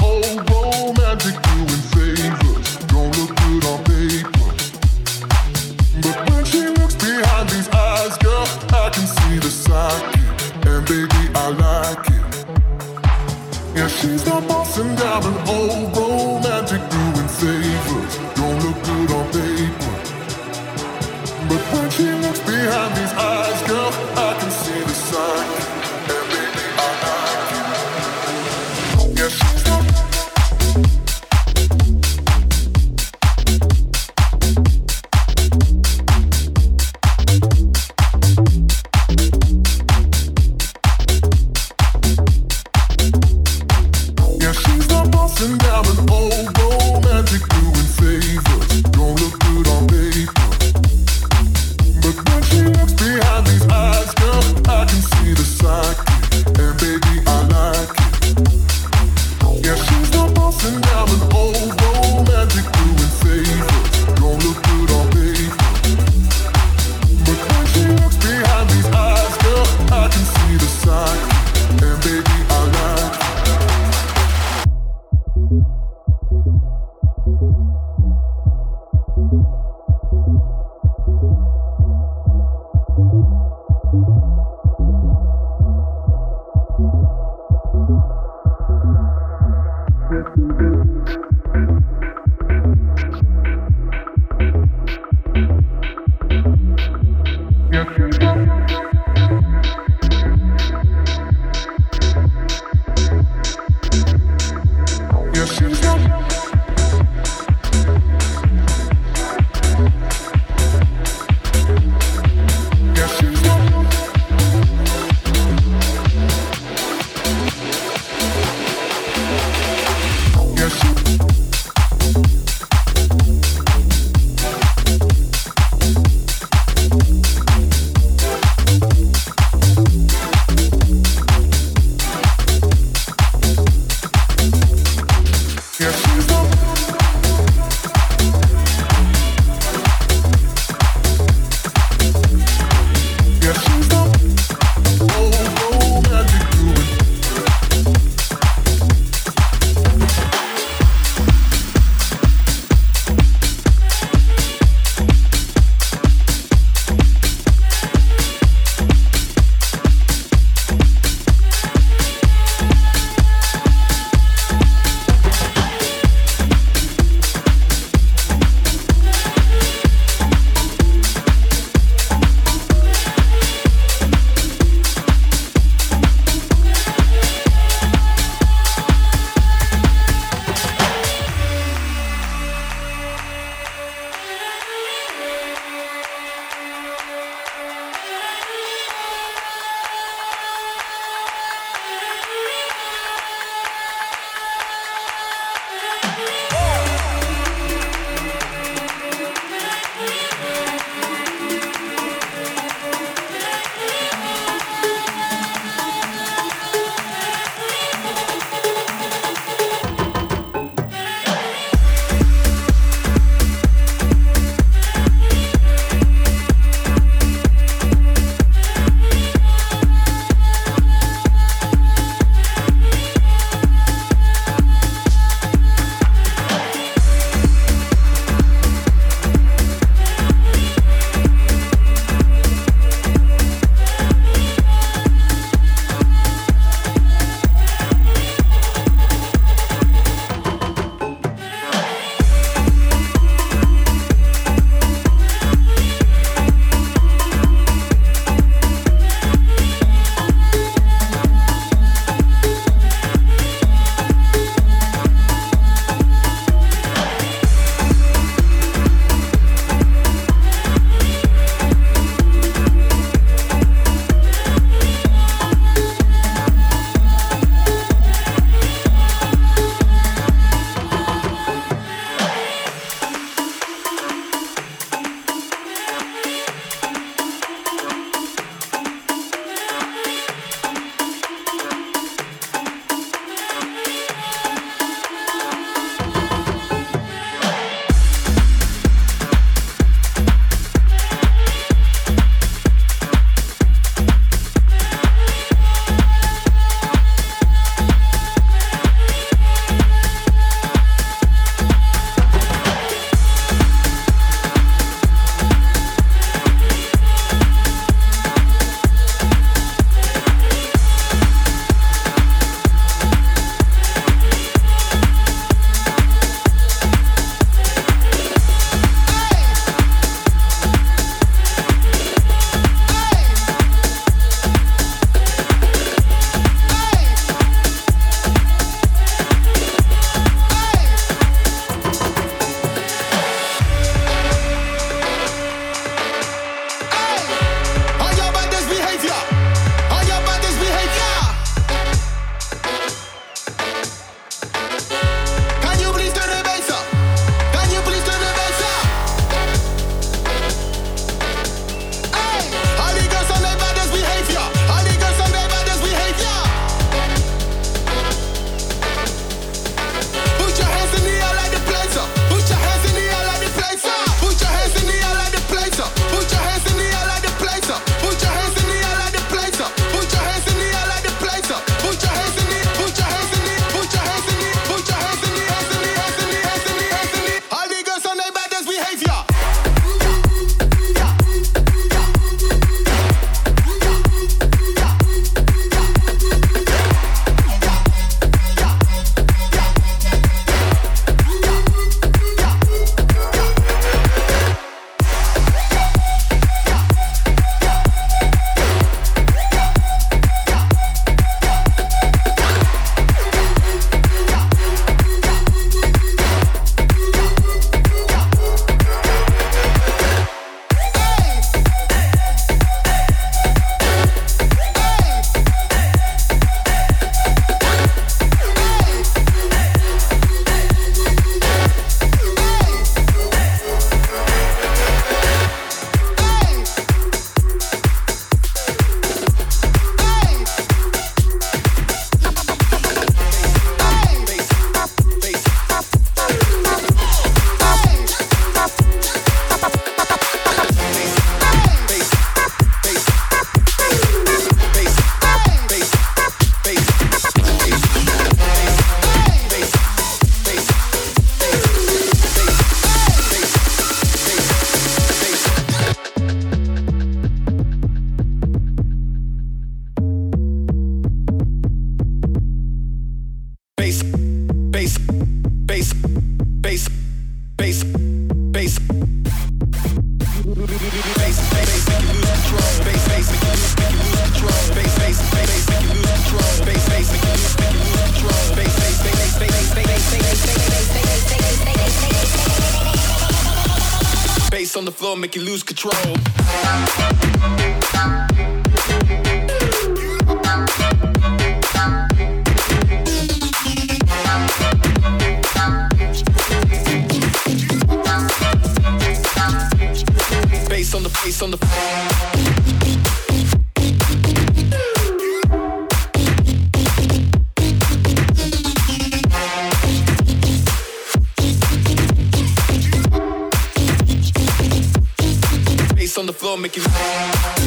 the floor, make you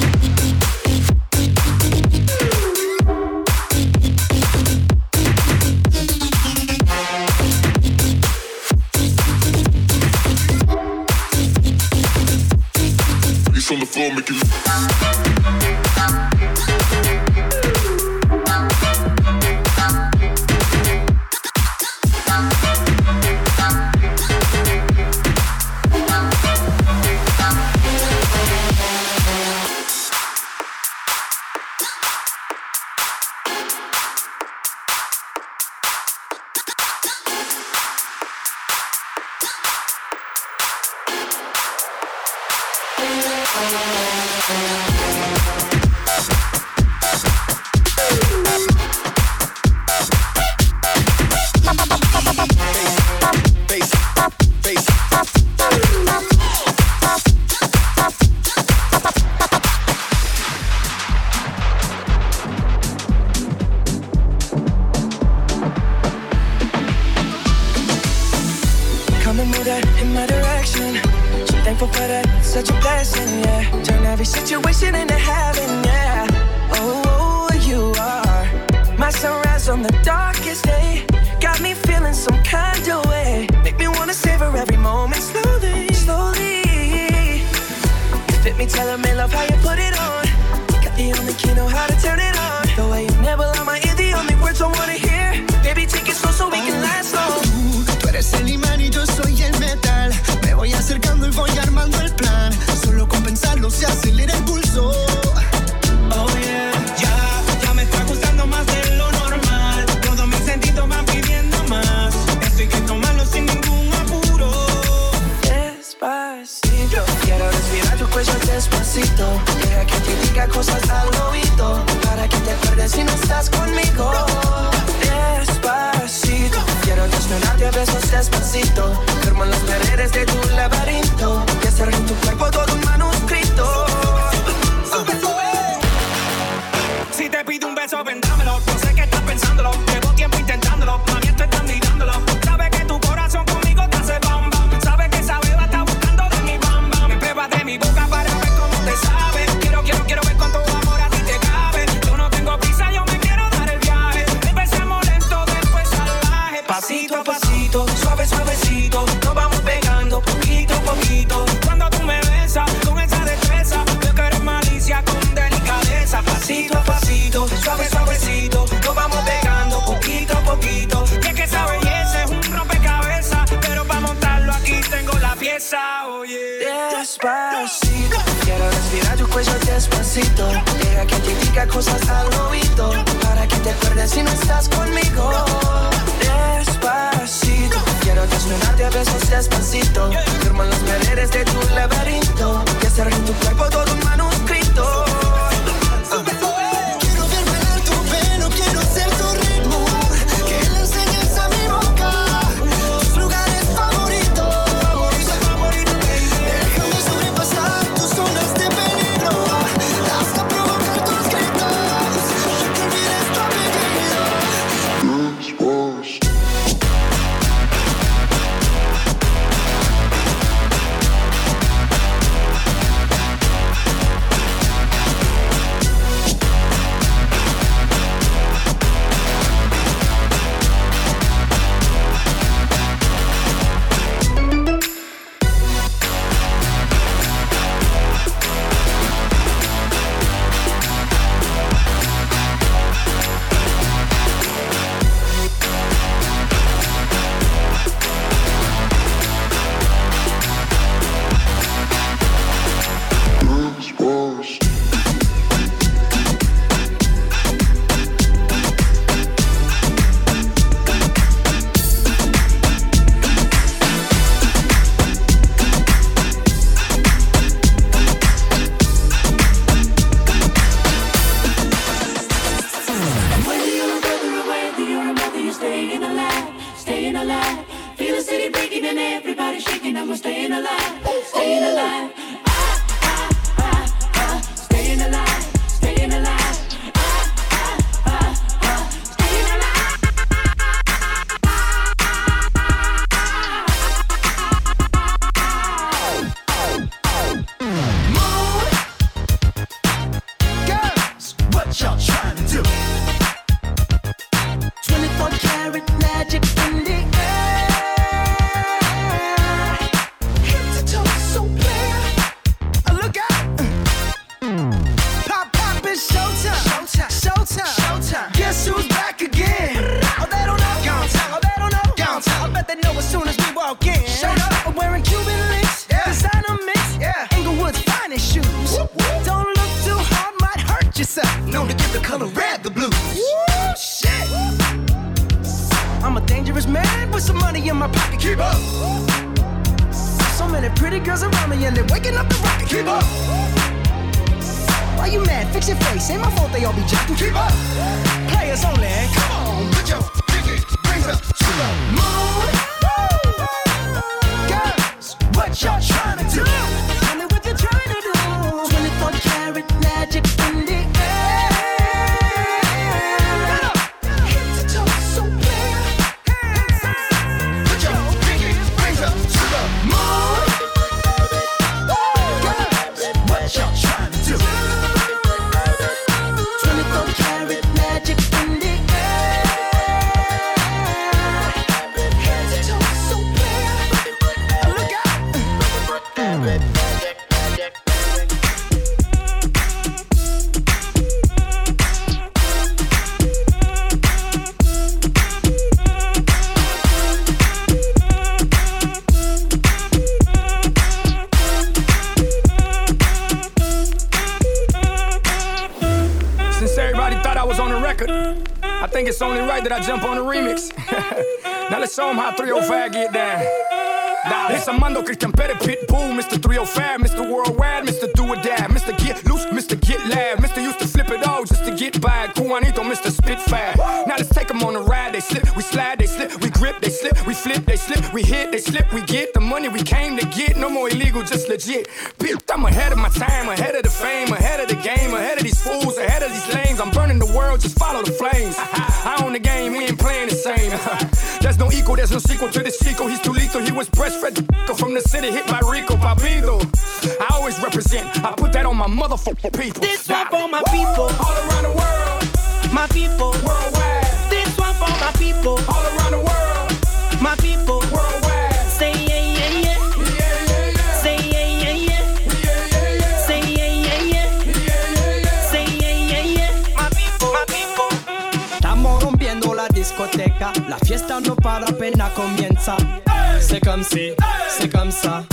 c'est comme ça,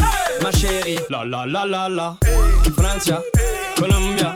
ma chérie. La la la la la, Francia, Colombia.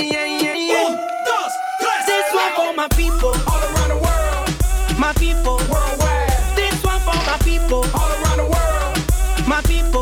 Yeah, yeah, yeah. Un, dos, tres. This one for my people. My people worldwide. This one for my people all around the world. My people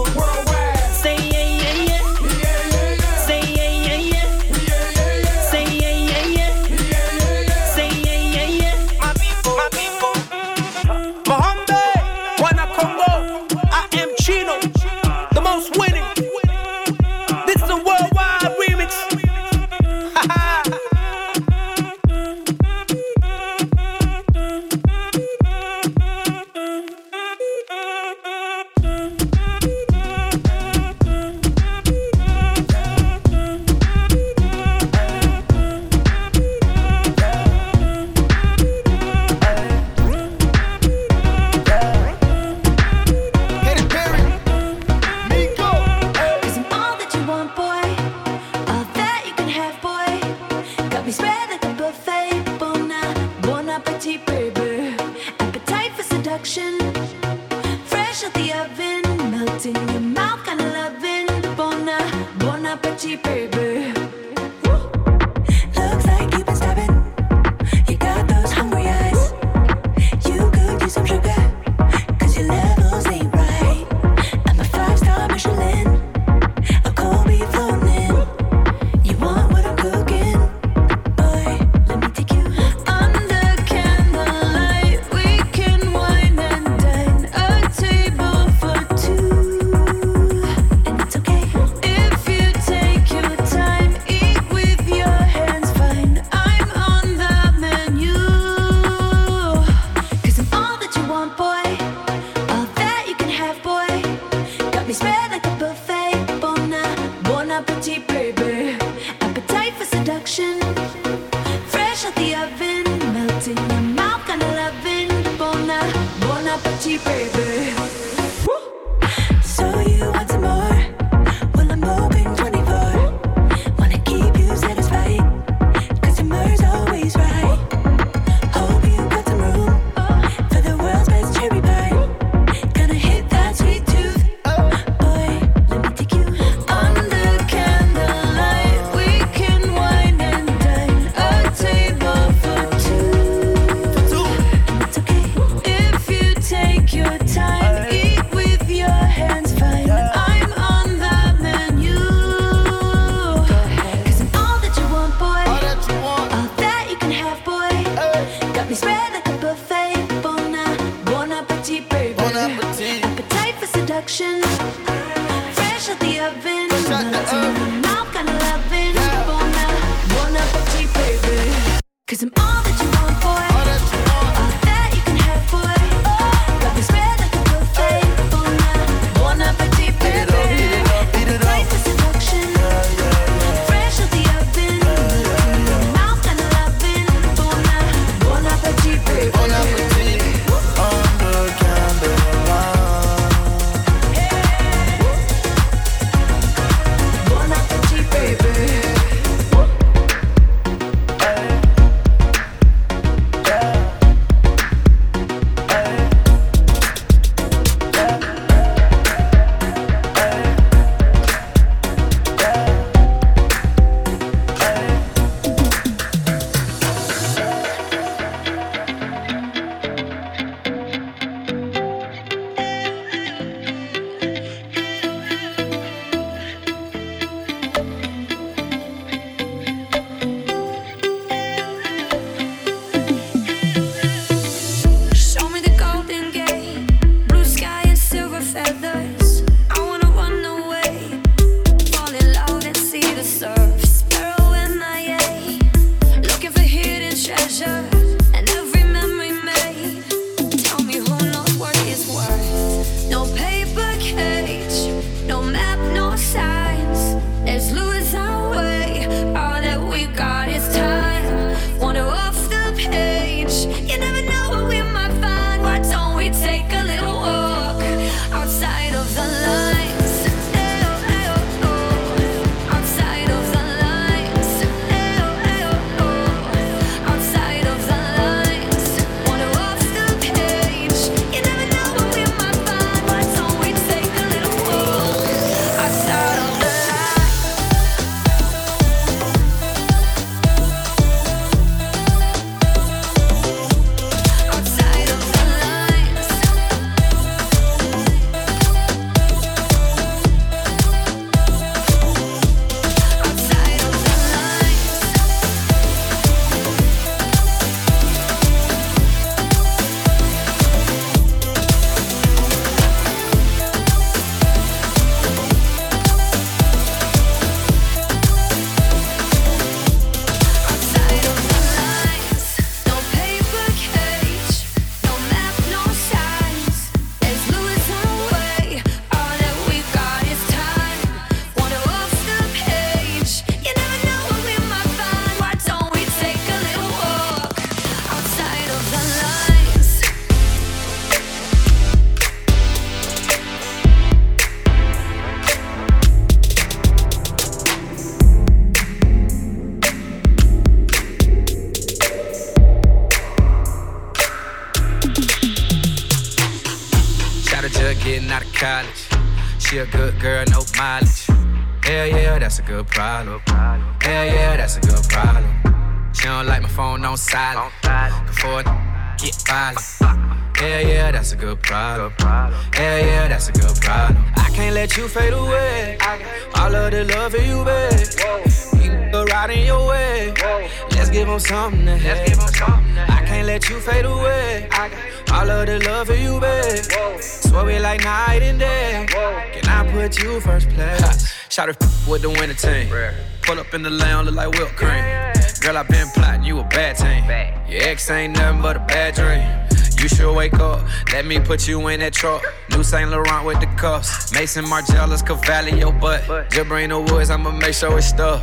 up in the lounge, look like whipped cream. Girl, I been plotting, you a bad team. Your ex ain't nothing but a bad dream. You should wake up, let me put you in that truck. New Saint Laurent with the cuffs. Maison Margiela's Cavalli your butt. The woods, I'ma make sure it's stuff.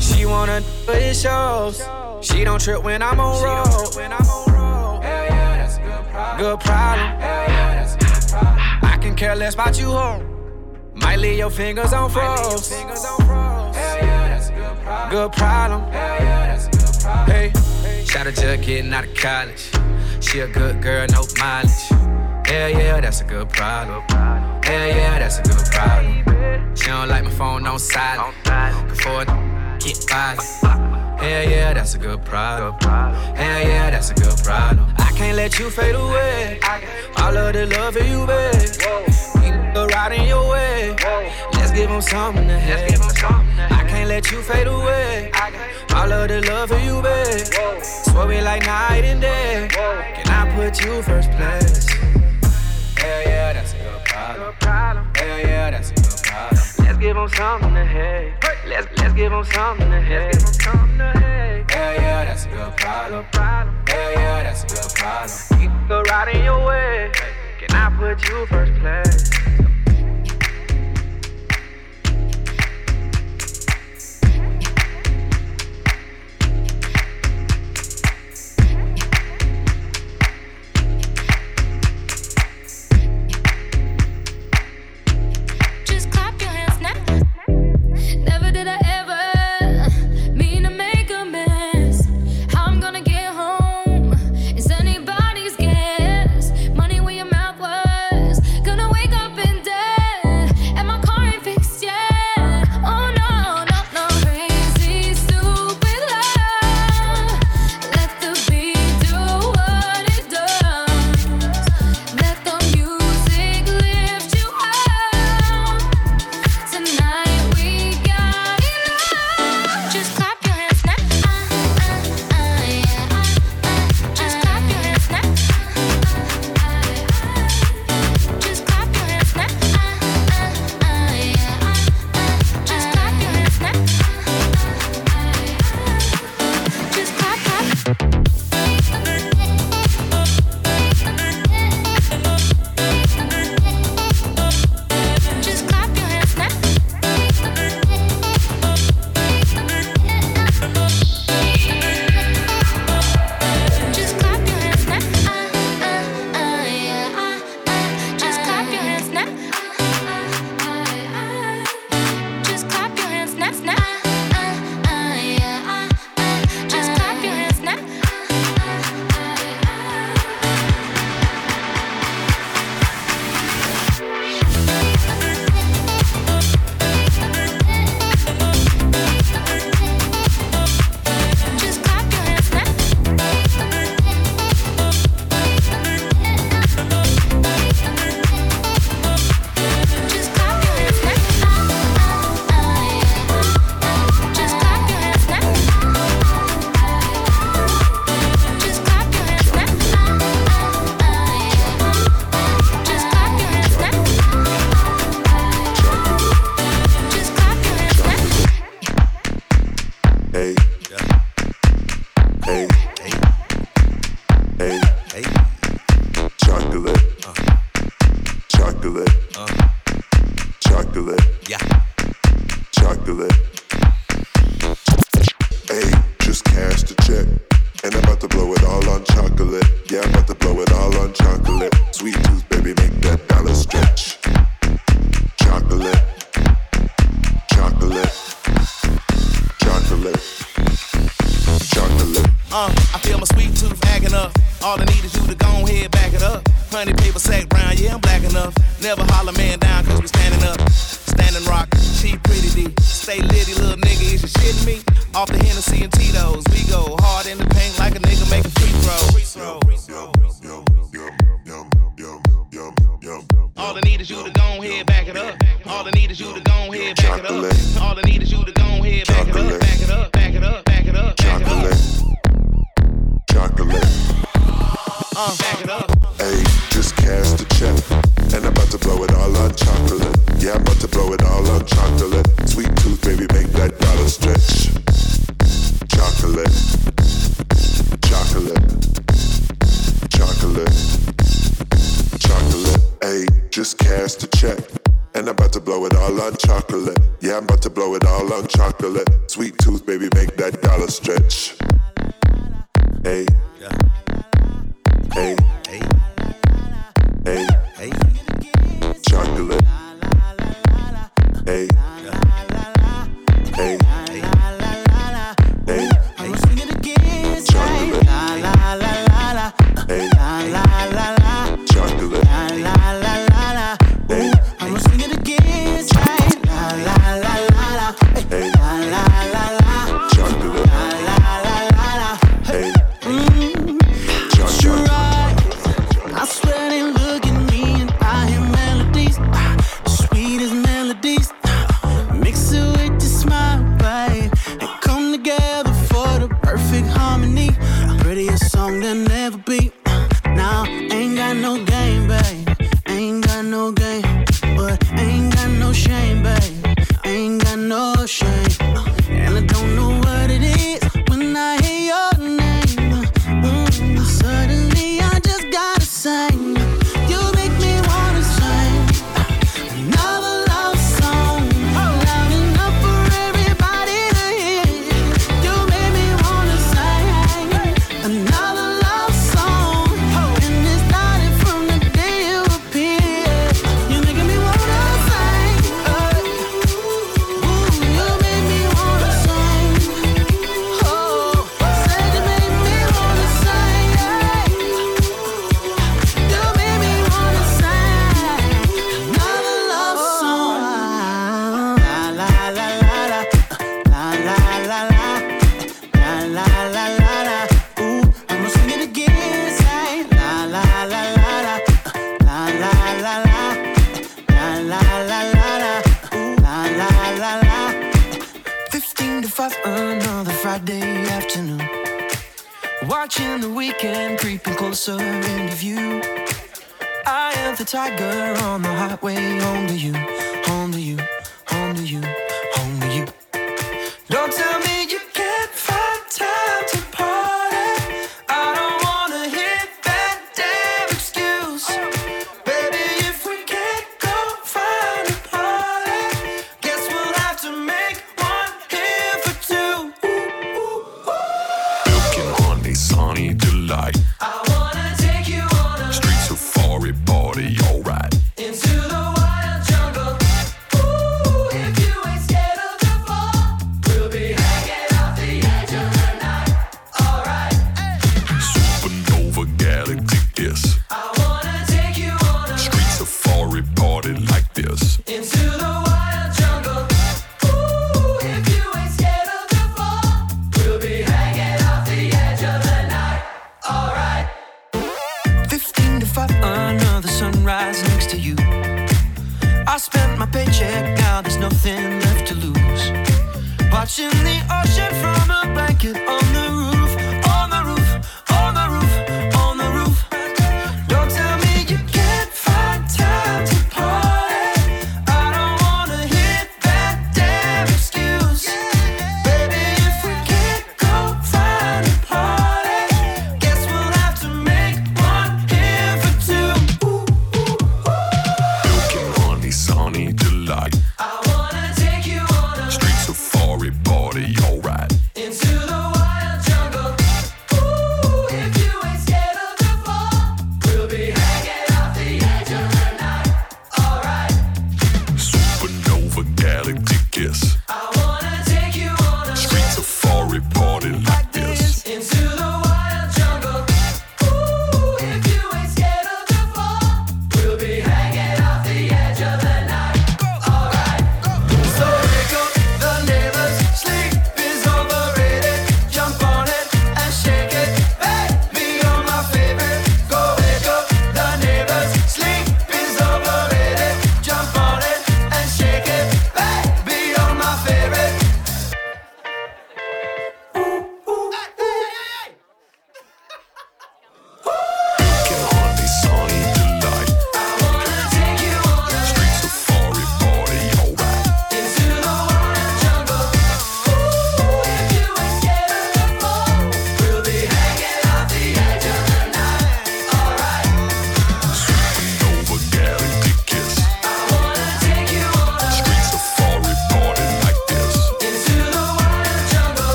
She wanna do it shows. She don't trip when I'm on road. Hell yeah, that's a Good problem. I can care less about you, ho. Might leave your fingers on froze. Good problem. Hey, shout out just getting out of college. She a good girl, no mileage. Hell yeah, that's a good problem. Hell yeah, that's a good problem. She don't like my phone on silent. Before get violent. Hell yeah, that's a good problem. Hell yeah, that's a good problem. I can't let you fade away. All of the love for you, babe. We can go right in your way. Let's give them something to have. Can't let you fade away. All of the love for you, babe. Swear we like night and day. Can I put you first place? Hell yeah, that's a good problem. Hell yeah, that's a good problem. Let's give them something to hate. Let's let's give them something to hate. Hell yeah, that's a good problem. Hell yeah, that's a good problem. You can go right in your way. Can I put you first place? Hey.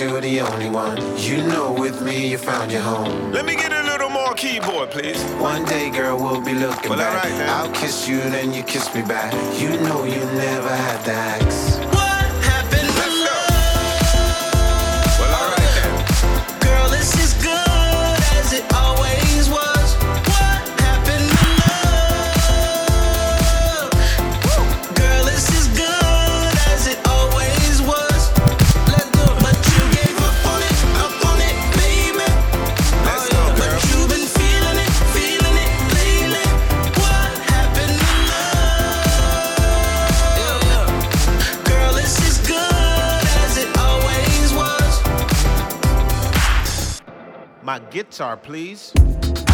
you're the only one. You know with me you found your home. Let me get a little more keyboard, please. One day, girl, we'll be looking well, back. Right, I'll kiss you, then you kiss me back. You know you never had the axe. Pixar, please.